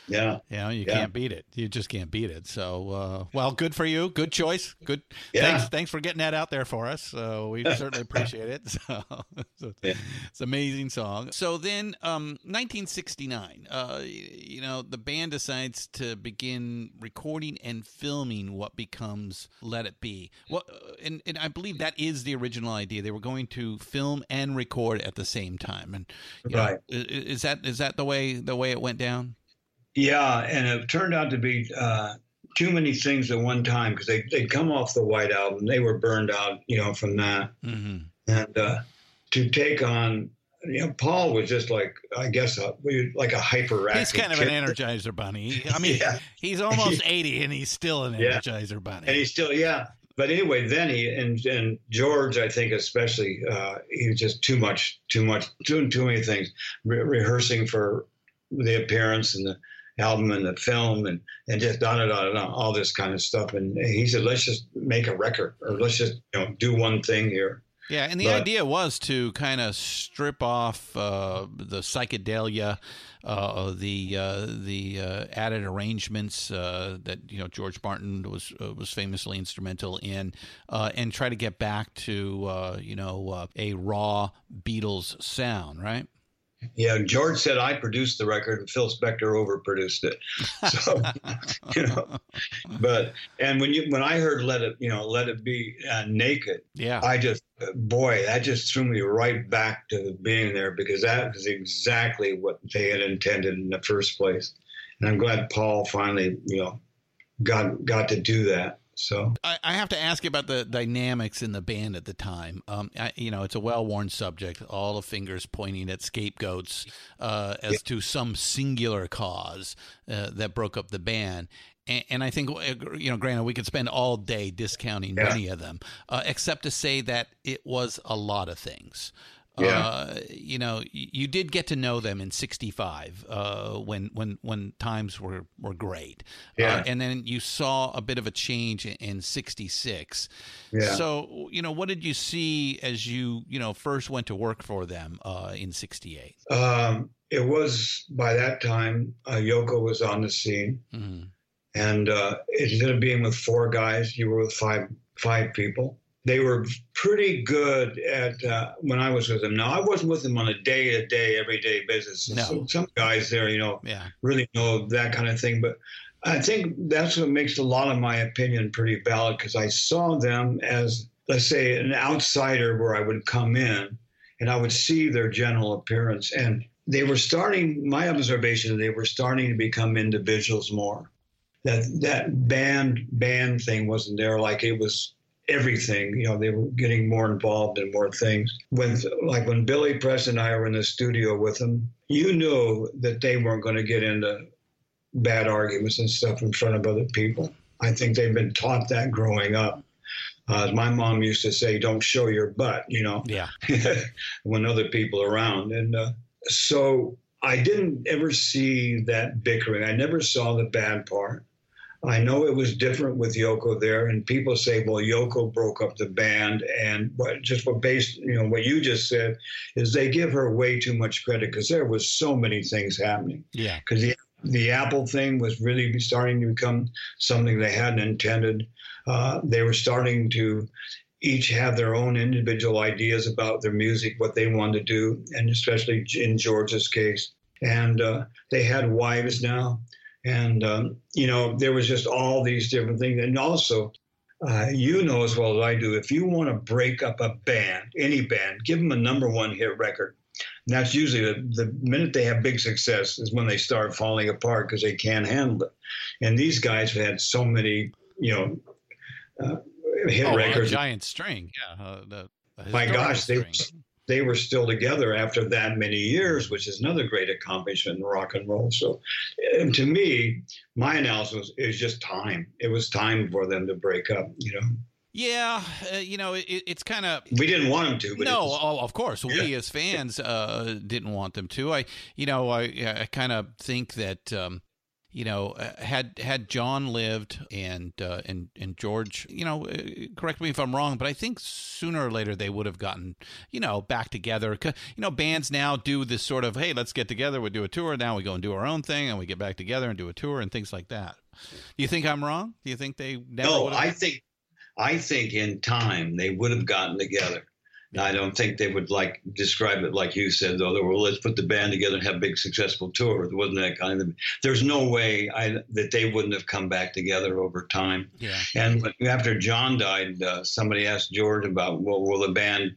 Yeah, You know, you Yeah. can't beat it. You just can't beat it. So, uh, well, good for you. Good choice. Good. Yeah. Thanks. Thanks for getting that out there for us. So we certainly appreciate it. So, so Yeah. it's an amazing song. So then, um, 1969. Uh, you know, the band decides to begin recording and filming what becomes "Let It Be." What, and, and I believe that is the original idea. They were going to film and record at the same time. And know, Right. i- is that is that the way the way it went down? Yeah, and it turned out to be uh, too many things at one time because they they'd come off the White Album, they were burned out, you know, from that. Mm-hmm. and uh, to take on you know paul was just like i guess a, like a hyperactive He's kind of an energizer bunny. I mean, Yeah. he's almost 80 and he's still an Yeah. energizer bunny. and he's still yeah but anyway then he and and george i think especially uh, he was just too much too much doing too many things Re- rehearsing for the appearance and the album and the film and and just da da da da all this kind of stuff and he said let's just make a record or let's just you know do one thing here yeah, and the but- idea was to kind of strip off uh, the psychedelia, uh, the uh, the uh, added arrangements uh, that you know George Martin was uh, was famously instrumental in, uh, and try to get back to uh, you know uh, a raw Beatles sound, right? Yeah, George said I produced the record and Phil Spector overproduced it. So, you know, but and when you when I heard "Let It," you know, "Let It Be" uh, naked, Yeah, I just boy, that just threw me right back to being there because that was exactly what they had intended in the first place. And I'm glad Paul finally, you know, got got to do that. So I, I have to ask you about the dynamics in the band at the time. Um, I, you know, it's a well-worn subject. All the fingers pointing at scapegoats uh, as to some singular cause uh, that broke up the band. And, and I think, uh, you know, granted, we could spend all day discounting Yeah. many of them, uh, except to say that it was a lot of things. Yeah. Uh, you know, you did get to know them in '65 uh, when when when times were were great. Yeah. Uh, and then you saw a bit of a change in, in 66 Yeah. so you know what did you see as you you know first went to work for them uh, in 68 um, it was by that time uh, Yoko was on the scene. Mhm. and uh, instead of being with four guys, you were with five five people. They were pretty good at uh, when I was with them. Now I wasn't with them on a day to day, everyday basis. No. So some guys there, you know, yeah really know that kind of thing. But I think that's what makes a lot of my opinion pretty valid because I saw them as, let's say, an outsider where I would come in and I would see their general appearance. And they were starting, my observation, they were starting to become individuals more. That that band band thing wasn't there like it was everything. You know, they were getting more involved in more things. When like when Billy Preston and I were in the studio with them, you knew that they weren't going to get into bad arguments and stuff in front of other people. I think they've been taught that growing up. Uh, my mom used to say, "Don't show your butt," you know, Yeah. when other people are around, and uh, so I didn't ever see that bickering. I never saw the bad part. I know it was different with Yoko there, and people say, "Well, Yoko broke up the band," and what just what based, you know, what you just said is they give her way too much credit because there was so many things happening. Yeah. Because the the Apple thing was really starting to become something they hadn't intended. Uh, they were starting to each have their own individual ideas about their music, what they wanted to do, and especially in George's case. And uh, they had wives now, and um, you know there was just all these different things. And also, uh, you know as well as I do, if you want to break up a band, any band, give them a number one hit record. And that's usually the, the minute they have big success is when they start falling apart because they can't handle it. And these guys have had so many, you know, uh, hit Oh, a records. giant string. Yeah. Uh, the, a My gosh, string. they were still together after that many years, which is another great accomplishment in rock and roll. So, and to me, my analysis is just time. It was time for them to break up. You know, Yeah. Uh, you know, it, it's kind of we didn't want them to, but no, was- oh, of course, we as fans uh, didn't want them to. I, you know, I, I kind of think that, um, you know, uh, had had John lived and uh, and and George, you know, uh, correct me if I'm wrong, but I think sooner or later they would have gotten, you know, back together. You know, bands now do this sort of, hey, let's get together, we do a tour. Now we go and do our own thing, and we get back together and do a tour and things like that. Do you think I'm wrong? Do you think they never? no, I think, I think in time they would have gotten together. I don't think they would like describe it like you said, though. They were let's put the band together and have a big successful tour. There wasn't that kind of. There's no way I, that they wouldn't have come back together over time. yeah. And after John died, uh, somebody asked George about, well, will the band,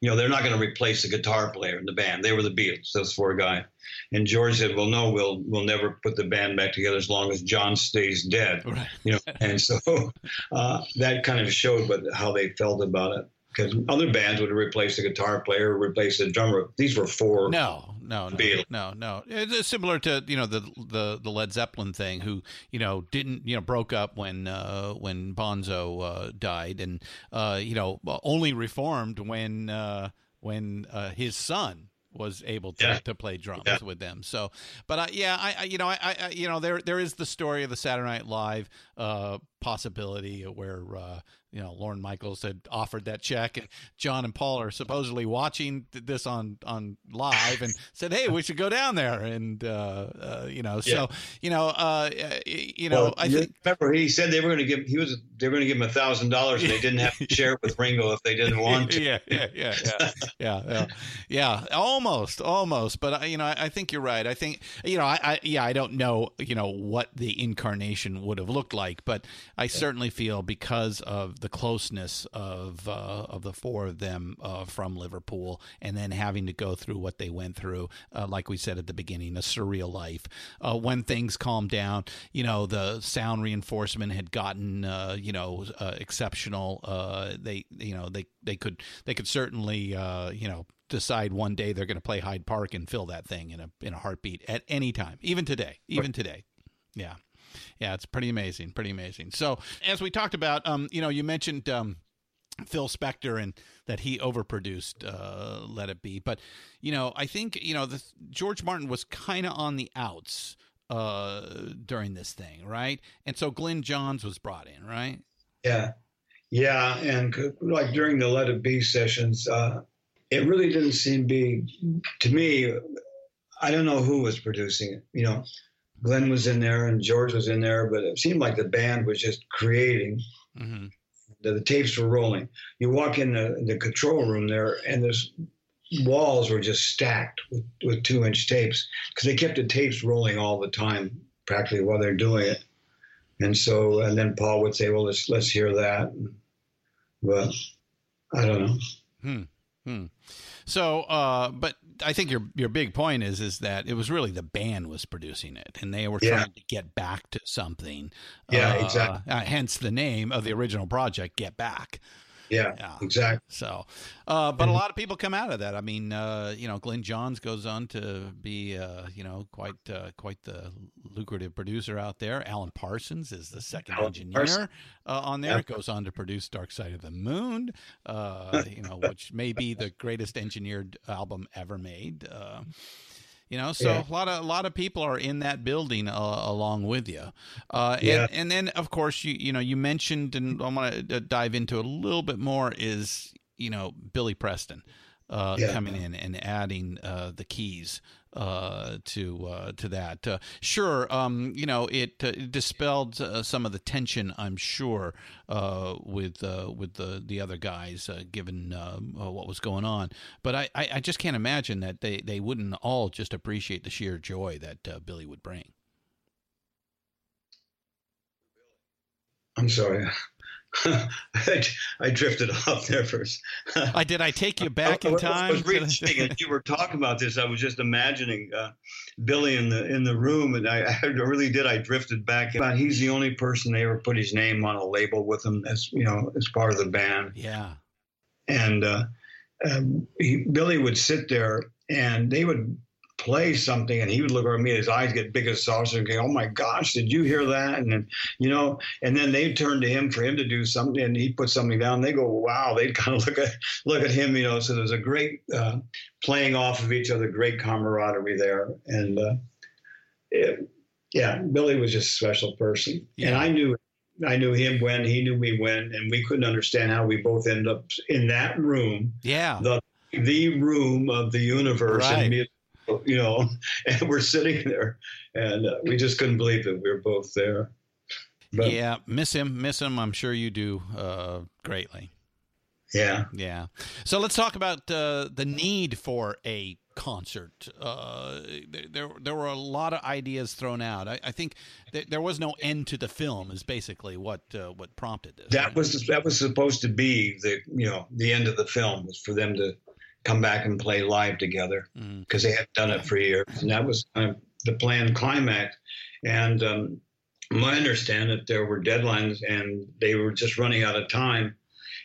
you know, they're not going to replace the guitar player in the band. They were the Beatles, those four guys. And George said, well, no, we'll we'll never put the band back together as long as John stays dead. Right. You know, and so uh, that kind of showed what how they felt about it. Because other bands would replace the guitar player, replace the drummer. These were four. No, no, no, Beatles. no, no. It's similar to you know the the the Led Zeppelin thing, who you know didn't you know broke up when uh, when Bonzo uh, died, and uh, you know only reformed when uh, when uh, his son was able to, Yeah. to play drums Yeah. with them. So, but I, yeah, I, I you know I, I you know there there is the story of the Saturday Night Live uh, possibility where uh, you know Lorne Michaels had offered that check, and John and Paul are supposedly watching this on on live and said, "Hey, we should go down there." And uh, uh, you know, so you know, uh, uh, you know, Well, I think remember he said they were going to give he was they were going to give him a thousand dollars and they didn't have to share it with Ringo if they didn't want to. yeah, yeah, yeah, yeah, yeah, yeah, yeah, almost, almost. But uh, you know, I, I think you're right. I think you know, I, I yeah, I don't know, you know, what the incarnation would have looked like, but I certainly feel because of the closeness of uh, of the four of them uh, from Liverpool, and then having to go through what they went through, uh, like we said at the beginning, a surreal life. Uh, when things calmed down, you know, the sound reinforcement had gotten, uh, you know, uh, exceptional. Uh, they, you know, they they could they could certainly, uh, you know. Decide one day they're going to play Hyde Park and fill that thing in a in a heartbeat at any time, even today, even today. Yeah, yeah, it's pretty amazing, pretty amazing. So, as we talked about, um, you know, you mentioned um, Phil Spector and that he overproduced uh, Let It Be, but you know, I think you know the, George Martin was kind of on the outs uh, during this thing, right? And so Glyn Johns was brought in, right? Yeah, yeah, and like during the Let It Be sessions, uh, it really didn't seem to be to me. I don't know who was producing it. You know, Glyn was in there and George was in there, but it seemed like the band was just creating. Mm-hmm. The, the tapes were rolling. You walk in the, the control room there, and there's walls were just stacked with, with two inch tapes because they kept the tapes rolling all the time, practically while they're doing it. And so, and then Paul would say, "Well, let's let's hear that." But I don't know. Hmm. Hmm. So, uh, but I think your your big point is is that it was really the band was producing it, and they were Yeah. trying to get back to something. Yeah, Uh, exactly. Uh, hence the name of the original project, "Get Back." Yeah, Yeah. exactly. So, uh, but a lot of people come out of that. I mean, uh, you know, Glyn Johns goes on to be, uh, you know, quite uh, quite the lucrative producer out there. Alan Parsons is the second Alan engineer uh, on there. Yeah. Goes on to produce Dark Side of the Moon, uh, you know, which may be the greatest engineered album ever made. You know, so Yeah. a lot of a lot of people are in that building uh, along with you, uh, Yeah. and and then of course you you know you mentioned and I want to dive into a little bit more is you know Billy Preston uh, Yeah. coming in and adding uh, the keys uh, to uh, to that. Uh, sure, um, you know it, uh, it dispelled uh, some of the tension. I'm sure uh, with with the the other guys, given what was going on. But I, I, I just can't imagine that they, they wouldn't all just appreciate the sheer joy that Billy would bring. I'm sorry. I, I drifted off there first. I did. I take you back I, in I time. was reaching, and you were talking about this. I was just imagining uh, Billy in the in the room, and I, I really did. I drifted back. But he's the only person they ever put his name on a label with him as you know as part of the band. yeah. And uh, um, he, Billy would sit there, and they would play something, and he would look at me. His eyes get big as saucers, and go, "Oh my gosh, did you hear that?" And then you know, and then they'd turn to him for him to do something, and he'd put something down. They go, "Wow!" They'd kind of look at look at him, you know. So there's a great uh, playing off of each other, great camaraderie there, and uh, it, yeah, Billy was just a special person, and I knew. I knew him when he knew me when, and we couldn't understand how we both ended up in that room, Yeah. the the room of the universe, Right. and me, you know, and we're sitting there, and uh, we just couldn't believe that we were both there. But yeah. Miss him. Miss him. I'm sure you do uh, greatly. yeah, Yeah. So let's talk about uh, the need for a concert. Uh, there, there, there were a lot of ideas thrown out. I, I think th- there was no end to the film. Is basically what uh, what prompted this. that right? was that was supposed to be the you know the end of the film was for them to come back and play live together Mhm. because they had done it for years, and that was kind of the planned climax. And um, I understand that there were deadlines, and they were just running out of time,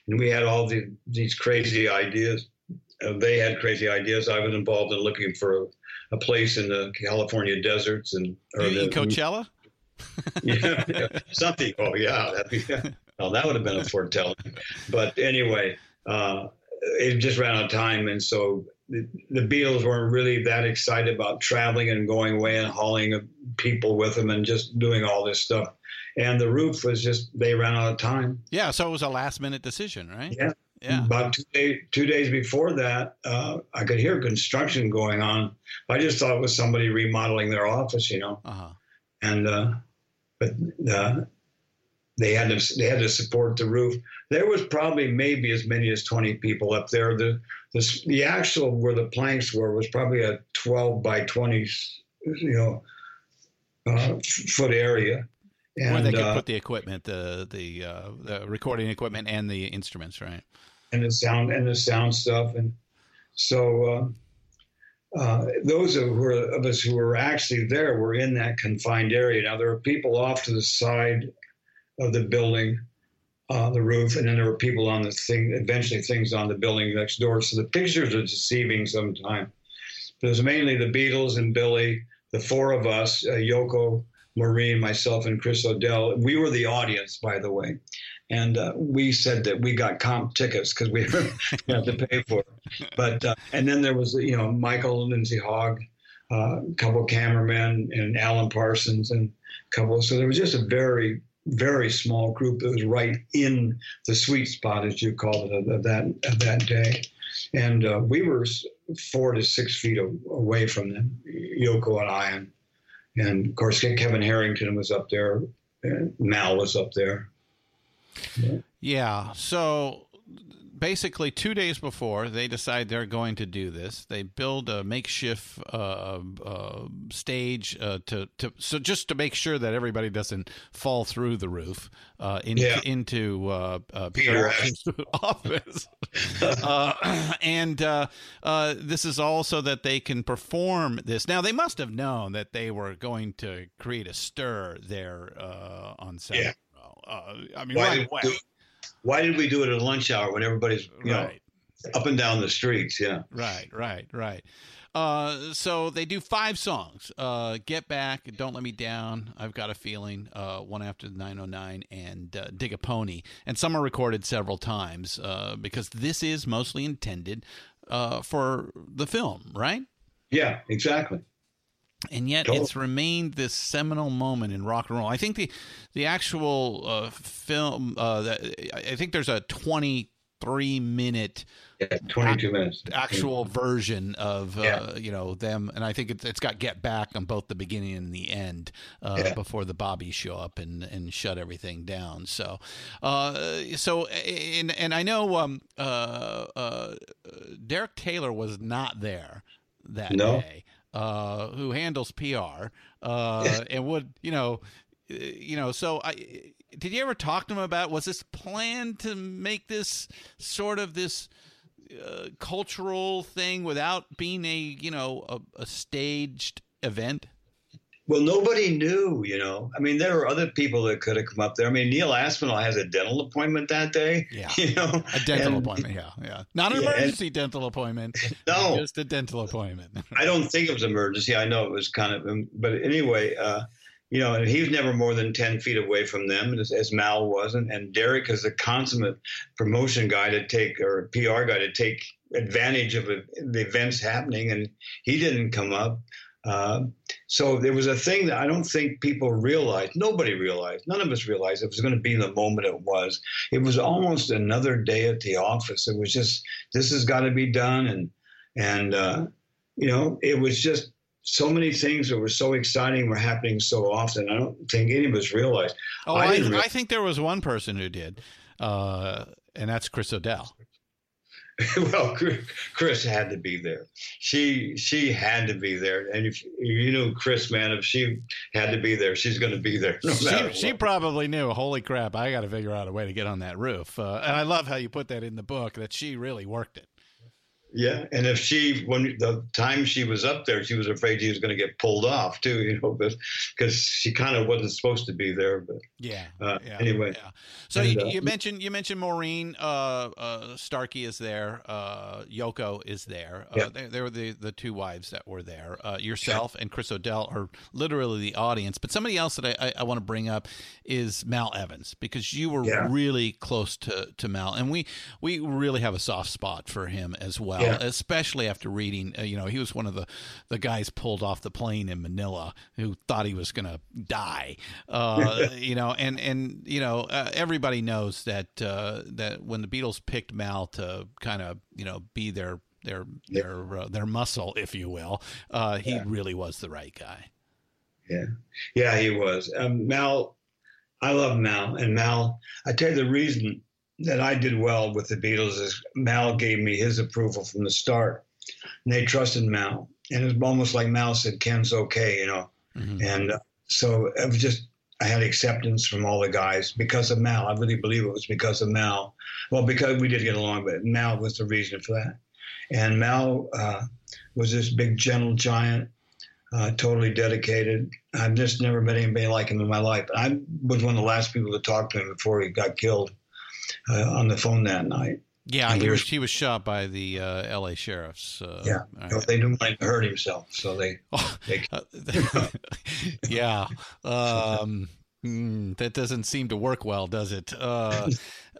and we had all the, these crazy ideas. Uh, they had crazy ideas. I was involved in looking for a, a place in the California deserts and or the, Coachella. yeah, yeah, something. Oh yeah, that'd well, that would have been a foretelling. But anyway, uh, it just ran out of time, and so the, the Beatles weren't really that excited about traveling and going away and hauling people with them and just doing all this stuff. And the roof was just they ran out of time. Yeah. So it was a last minute decision, right? Yeah. Yeah. About two, day, two days before that, uh, I could hear construction going on. I just thought it was somebody remodeling their office, you know Uh huh. and uh, but uh, they had to they had to support the roof. There was probably maybe as many as twenty people up there. The the, the actual where the planks were was probably a twelve by twenty, you know, uh, foot area. And, Where they could uh, put the equipment, the the uh, the recording equipment and the instruments, right? and the sound and the sound stuff and so uh, uh, those of, who are, of us who were actually there were in that confined area now there were people off to the side of the building uh, the roof and then there were people on the thing eventually things on the building next door so the pictures are deceiving sometimes but it was mainly the beatles and billy the four of us uh, yoko maureen myself and chris odell we were the audience by the way and uh, we said that we got comp tickets because we had to pay for it. But uh, and then there was you know Michael Lindsay Hogg, uh, a couple cameramen, and Alan Parsons, and a couple. So there was just a very very small group that was right in the sweet spot, as you call it, of, that of that day. And uh, we were four to six feet away from them, Yoko and I, and, and of course Kevin Harrington was up there, and Mal was up there. Yeah. So basically, two days before they decide they're going to do this, they build a makeshift uh, uh, stage uh, to to so just to make sure that everybody doesn't fall through the roof uh, in, Yeah. into uh, uh, Peter Peter's office. uh, and uh, uh, this is also that they can perform this. Now they must have known that they were going to create a stir there uh, on set. Yeah. Uh, I mean, Why right away. Why did we do it at lunch hour when everybody's you right. know up and down the streets? Yeah. Right, right, right. Uh, so they do five songs: uh, "Get Back," "Don't Let Me Down," "I've Got a Feeling," uh, "One After the 909," and uh, "Dig a Pony." And some are recorded several times uh, because this is mostly intended uh, for the film, right? Yeah, exactly. And yet it's remained this seminal moment in rock and roll. I think the the actual uh, film uh, that I think there's a 23 minute Yeah, 22 minutes. actual version of uh, Yeah. you know them, and I think it's, it's got Get Back on both the beginning and the end uh, Yeah. before the Bobbies show up and, and shut everything down. So, uh, so and and I know um, uh, uh, Derek Taylor was not there that No. day. Uh, who handles PR uh, and would you know uh, you know so I did you ever talk to him about was this planned to make this sort of this uh, cultural thing without being a you know a, a staged event Well, nobody knew, you know. I mean, there were other people that could have come up there. I mean, Neil Aspinall has a dental appointment that day. Yeah. You know, a dental And appointment yeah yeah not an Yeah, and- emergency dental appointment No. just a dental appointment I don't think it was emergency. I know it was kind of, um, but anyway, uh, you know, and he was never more than 10 feet away from them, as, as Mal wasn't. And Derek is a consummate promotion guy to take, or PR guy to take advantage of the events happening, and he didn't come up. Uh, so there was a thing that I don't think people realized. Nobody realized. None of us realized it was going to be the moment it was. It was almost another day at the office. It was just this has got to be done, and and uh, you know it was just so many things that were so exciting were happening so often. I don't think any of us realized. oh I I, I, think there was one person who did uh, and that's chris odell well, Chris- had to be there. She she had to be there, and if you knew Chris, man, if she had to be there, she's going to be there. No matter she, she probably knew holy crap i got to figure out a way to get on that roof uh, and i love how you put that in the book that she really worked it Yeah, and if she, when the time she was up there, she was afraid she was going to get pulled off too, you know, because she kind of wasn't supposed to be there. But Yeah. Uh, yeah. anyway. Yeah. So And, you, uh, mentioned you mentioned Maureen uh, uh, Starkey is there. Uh, Yoko is there. Uh, Yeah. they, they were the, the two wives that were there. Uh, yourself and Chris O'Dell are literally the audience. But somebody else that I, I, I want to bring up is Mal Evans because you were Yeah. really close to, to Mal, and we we really have a soft spot for him as well, Yeah. especially after reading. Uh, you know, he was one of the the guys pulled off the plane in Manila who thought he was going to die. Uh, you know, and and you know, uh, everybody knows that uh, that when the Beatles picked Mal to kind of you know be their their Yeah. their uh, their muscle, if you will, uh, he Yeah. really was the right guy. yeah, yeah, he was. Um, Mal, I love Mal, and Mal. I tell you the reason that I did well with the Beatles is Mal gave me his approval from the start, and they trusted Mal, and it was almost like Mal said, "Ken's okay," you know. Mhm. And uh, so it was just, I had acceptance from all the guys because of Mal. I really believe it was because of Mal. Well, because we did get along, but Mal was the reason for that. And Mal uh, was this big, gentle giant, uh, totally dedicated. I've just never met anybody like him in my life. I was one of the last people to talk to him before he got killed uh, on the phone that night. Yeah, he was he was shot by the uh, L.A. sheriffs. Uh, Yeah. right. they didn't want him to hurt himself, so they. Oh, they yeah. Um, mm, that doesn't seem to work well, does it? Uh,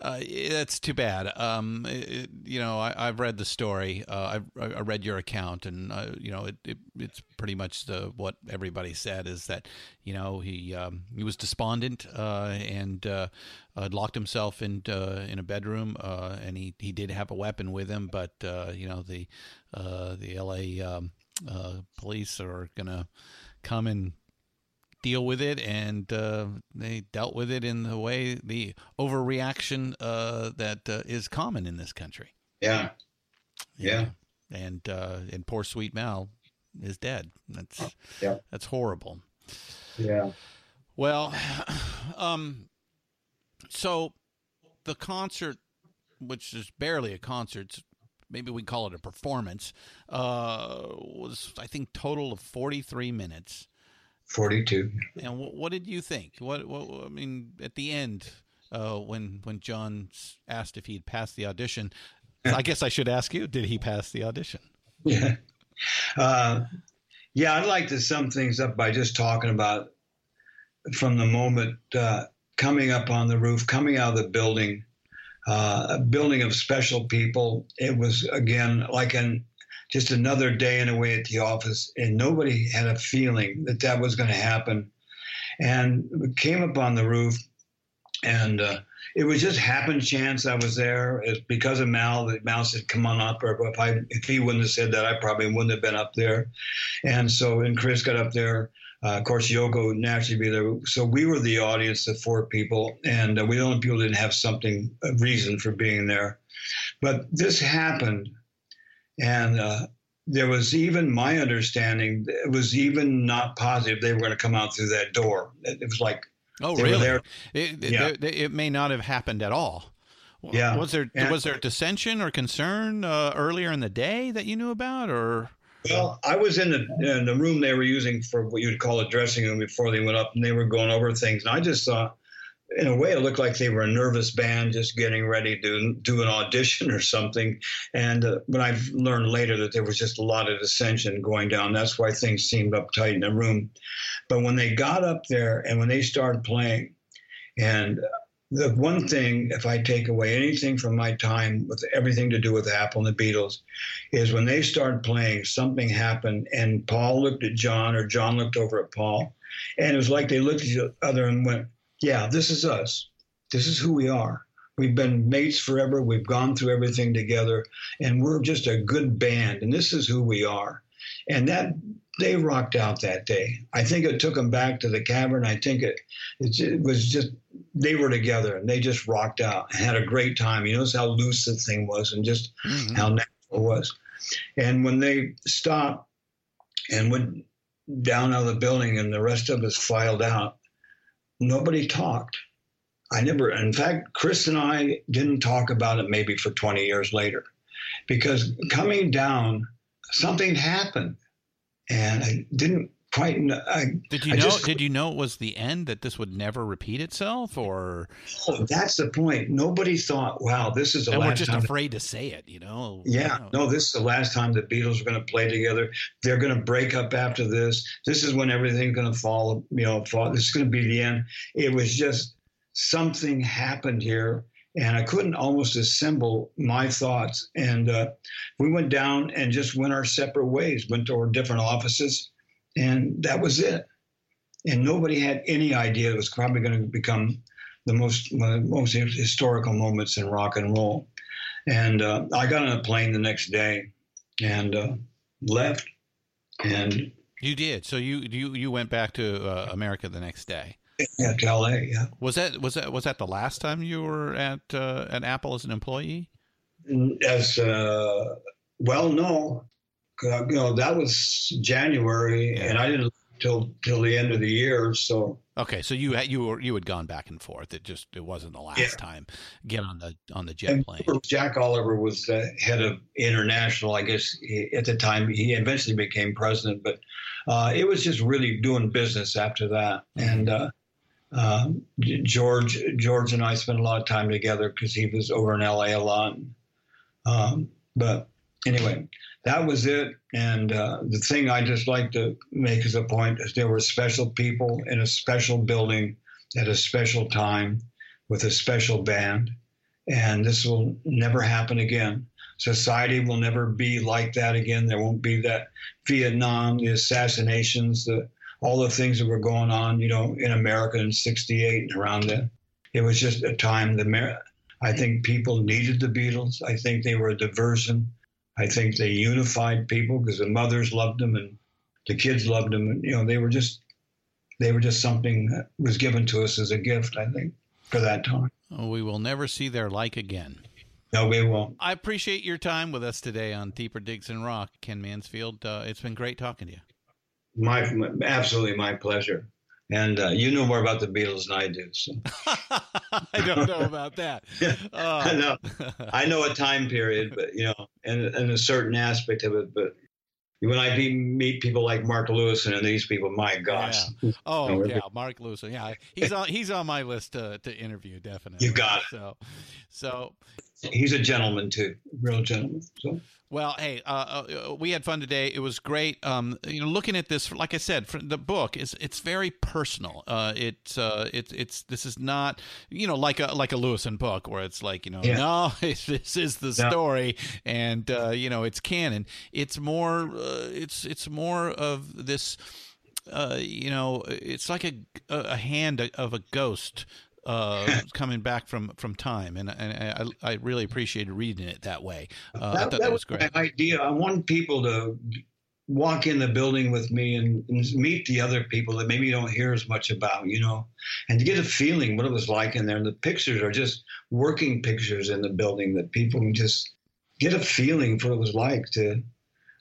uh, that's too bad. Um, it, you know, I, I've read the story. Uh, I've, I read your account, and uh, you know, it, it it's pretty much the what everybody said is that you know he um, he was despondent uh, and uh, locked himself in in a bedroom, and he, he did have a weapon with him, but you know the the L.A. Um, police are gonna come and deal with it, and uh, they dealt with it in the way the overreaction uh, that uh, is common in this country. yeah. Yeah. and uh, and poor sweet Mal is dead. That's Yeah. that's horrible. Yeah. Well, um, so the concert, which is barely a concert, maybe we call it a performance, uh, was I think total of forty three minutes. 42. And what, what did you think? What, what I mean, at the end, uh, when when John asked if he'd passed the audition. I guess I should ask you: Did he pass the audition? Yeah. Uh, yeah, I'd like to sum things up by just talking about from the moment uh, coming up on the roof, coming out of the building, uh, a building of special people. It was, again, like an just another day and away at the office, and nobody had a feeling that that was going to happen. And we came up on the roof, and uh, it was just happen chance I was there. It's because of Mal that Mal said, "Come on up." Or if I if he wouldn't have said that, I probably wouldn't have been up there. And so, and Chris got up there. Uh, of course, Yoko would naturally be there. So we were the audience, the four people, and uh, we the only people didn't have something a reason for being there. But this happened, and uh, there was even my understanding. It was even not positive they were going to come out through that door. It, it was like Oh, really? there. It, it- Yeah. it may not have happened at all. Yeah. Was there And- was there dissension or concern uh, earlier in the day that you knew about, or Well, I was in the in the room they were using for what you'd call a dressing room before they went up, and they were going over things. And I just thought, in a way, it looked like they were a nervous band just getting ready to do an audition or something. And uh, but I've learned later that there was just a lot of dissension going down. That's why things seemed uptight in the room. But when they got up there and when they started playing, and the one thing, if I take away anything from my time with everything to do with Apple and the Beatles, is when they started playing, something happened, and Paul looked at John, or John looked over at Paul, and it was like they looked at each other and went, "Yeah, this is us. This is who we are. We've been mates forever. We've gone through everything together, and we're just a good band, and this is who we are." And that they rocked out that day. I think it took them back to the cavern. I think it it, was just they were together and they just rocked out and had a great time. You notice how loose the thing was and just Mhm. how natural it was. And when they stopped and went down out of the building and the rest of us filed out, nobody talked. I never, in fact, Chris and I didn't talk about it maybe for 20 years later because coming down, something happened. And I didn't quite. I, did you I know? just- did you know it was the end that this would never repeat itself, or oh, that's the point. Nobody thought, wow, this is the and we're just time. afraid to say it? You know? Yeah, no, this is the last time the Beatles are going to play together. They're going to break up after this. This is when everything's going to fall. You know, fall. This is going to be the end. It was just something happened here, and I couldn't almost assemble my thoughts. And uh, we went down and just went our separate ways. Went to our different offices, and that was it. And nobody had any idea it was probably going to become the most one of the most historical moments in rock and roll. And uh, I got on a plane the next day and uh, left. And You did. So you you you went back to uh, America the next day. yeah, to LA. Yeah. Was that was that was that the last time you were at uh, at Apple as an employee? As uh, well, no, you know that was January, Yeah. and I didn't till till the end of the year. So Okay, so you had you were you had gone back and forth. It just it wasn't the last Yeah. time get on the on the jet and plane. Jack Oliver was the head of international. I guess he, at the time he eventually became president, but uh, it was just really doing business after that. And uh, um, George George and I spent a lot of time together because he was over in LA a lot. Um, but anyway, that was it. And uh, the thing I just like to make as a point is there were special people in a special building at a special time with a special band. And this will never happen again. Society will never be like that again. There won't be that Vietnam, the assassinations, the all the things that were going on, you know, in America in '68 and around then. It was just a time. The I think people needed the Beatles. I think they were a diversion. I think they unified people because the mothers loved them and the kids loved them. And you know, they were just they were just something that was given to us as a gift. I think for that time. Oh, we will never see their like again. No, we won't. I appreciate your time with us today on Deeper Digs in Rock, Ken Mansfield. Uh, it's been great talking to you. My, my absolutely my pleasure. And uh, you know more about the Beatles than I do. So I don't know about that. I Uh, know I know a time period, but you know, and, and a certain aspect of it. But when I be, meet people like Mark Lewis and these people, my gosh, Yeah. Oh yeah, Mark Lewis. Yeah, he's on he's on my list to to interview definitely. You got it. So, so he's a gentleman too, real gentleman. So Well, hey, uh, uh, we had fun today. It was great. Um, you know, looking at this, like I said, the book is it's very personal. Uh, it's uh, it's it's this is not you know like a like a Lewisohn book where it's like you know Yeah. no this is the No. story and uh, you know it's canon. It's more uh, it's it's more of this. Uh, you know, it's like a a hand of a ghost uh, coming back from from time, and and I, I really appreciated reading it that way. Uh, I that, thought that that was was great. my idea. I want people to walk in the building with me and, and meet the other people that maybe you don't hear as much about, you know, and to get a feeling what it was like in there. And the pictures are just working pictures in the building that people can just get a feeling for what it was like to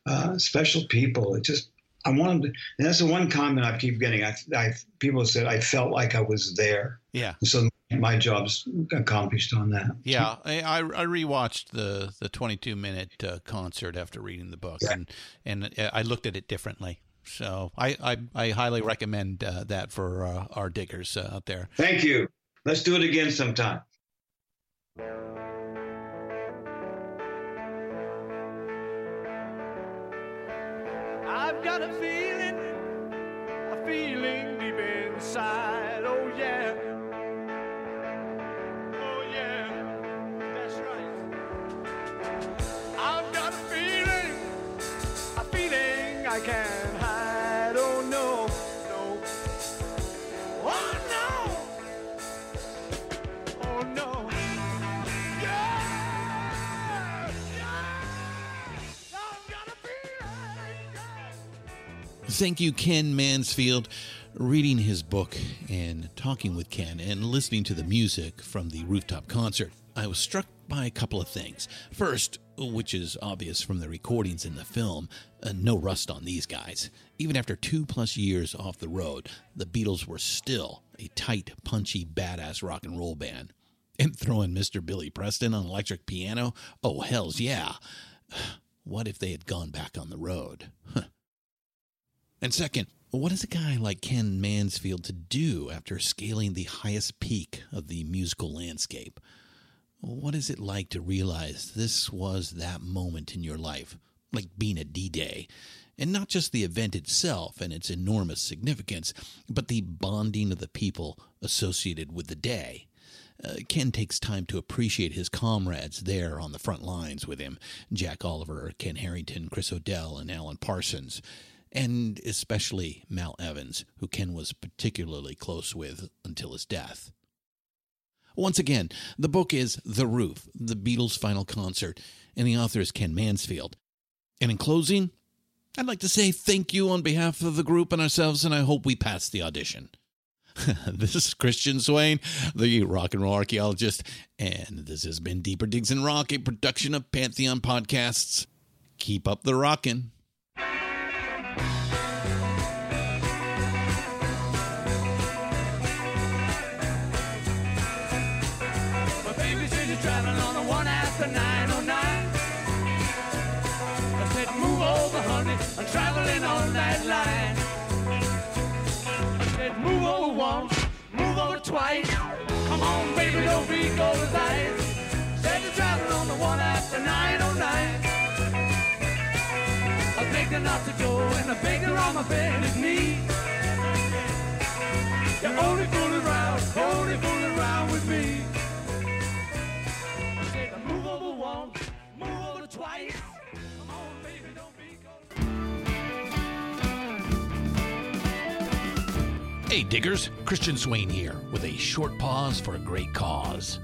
uh, special people. It just I wanted, to, and that's the one comment I keep getting. I, I people said I felt like I was there. Yeah. So my job's accomplished on that. Yeah, I I I rewatched the the 22 minute uh, concert after reading the book, Yeah. and and uh, I looked at it differently. So I I, I highly recommend uh, that for uh, our diggers uh, out there. Thank you. Let's do it again sometime. I've got a feeling, a feeling deep inside. Oh yeah. Oh yeah. That's right. I've got a feeling, a feeling I can't Thank you, Ken Mansfield. Reading his book and talking with Ken and listening to the music from the rooftop concert, I was struck by a couple of things. First, which is obvious from the recordings in the film, uh, no rust on these guys. Even after two plus years off the road, the Beatles were still a tight, punchy, badass rock and roll band. And throwing Mr. Billy Preston on electric piano? Oh, hells yeah. What if they had gone back on the road? And second, what is a guy like Ken Mansfield to do after scaling the highest peak of the musical landscape? What is it like to realize this was that moment in your life, like being a D Day? And not just the event itself and its enormous significance, but the bonding of the people associated with the day. Uh, Ken takes time to appreciate his comrades there on the front lines with him Jack Oliver, Ken Harrington, Chris O'Dell, and Alan Parsons, and especially Mal Evans, who Ken was particularly close with until his death. Once again, the book is The Roof, the Beatles' final concert, and the author is Ken Mansfield. And in closing, I'd like to say thank you on behalf of the group and ourselves, and I hope we pass the audition. this is Christian Swain, the rock and roll archaeologist, and this has been Deeper Digs in Rock, a production of Pantheon Podcasts. Keep up the rockin'. Come on, baby, don't be cold as ice. Said you're traveling on the one after 909. And begged on my bended knee. You're only fooling around, only fooling around with me. Move over move over twice. Hey, diggers, Christian Swain here with a short pause for a great cause.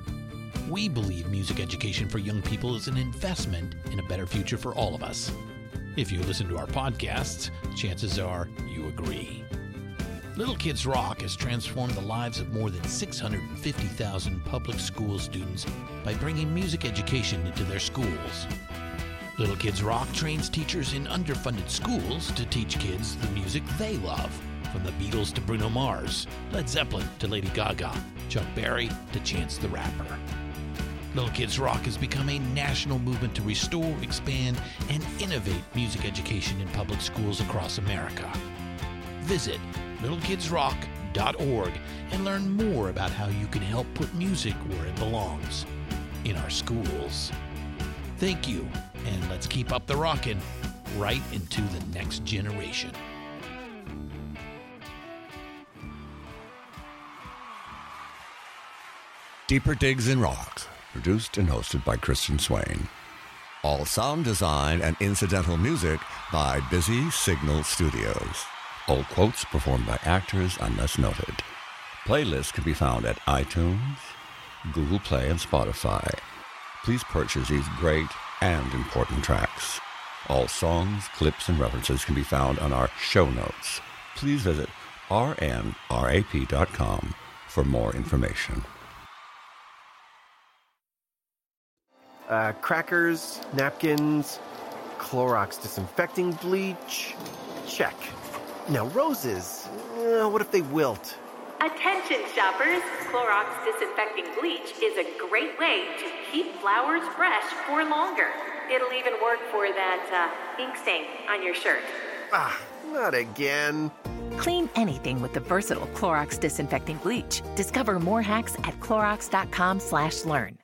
We believe music education for young people is an investment in a better future for all of us. If you listen to our podcasts, chances are you agree. Little Kids Rock has transformed the lives of more than 650,000 public school students by bringing music education into their schools. Little Kids Rock trains teachers in underfunded schools to teach kids the music they love, from the Beatles to Bruno Mars, Led Zeppelin to Lady Gaga, Chuck Berry to Chance the Rapper. Little Kids Rock has become a national movement to restore, expand, and innovate music education in public schools across America. Visit littlekidsrock.org and learn more about how you can help put music where it belongs in our schools. Thank you, and let's keep up the rockin' right into the next generation. Deeper Digs in Rock, produced and hosted by Christian Swain. All sound design and incidental music by Busy Signal Studios. All quotes performed by actors unless noted. Playlists can be found at iTunes, Google Play, and Spotify. Please purchase these great and important tracks. All songs, clips, and references can be found on our show notes. Please visit rnrap.com for more information. Uh, crackers, napkins, Clorox disinfecting bleach. Check. Now, roses. Uh, what if they wilt? Attention shoppers! Clorox disinfecting bleach is a great way to keep flowers fresh for longer. It'll even work for that uh, ink stain on your shirt. Ah, not again. Clean anything with the versatile Clorox disinfecting bleach. Discover more hacks at clorox.com/learn.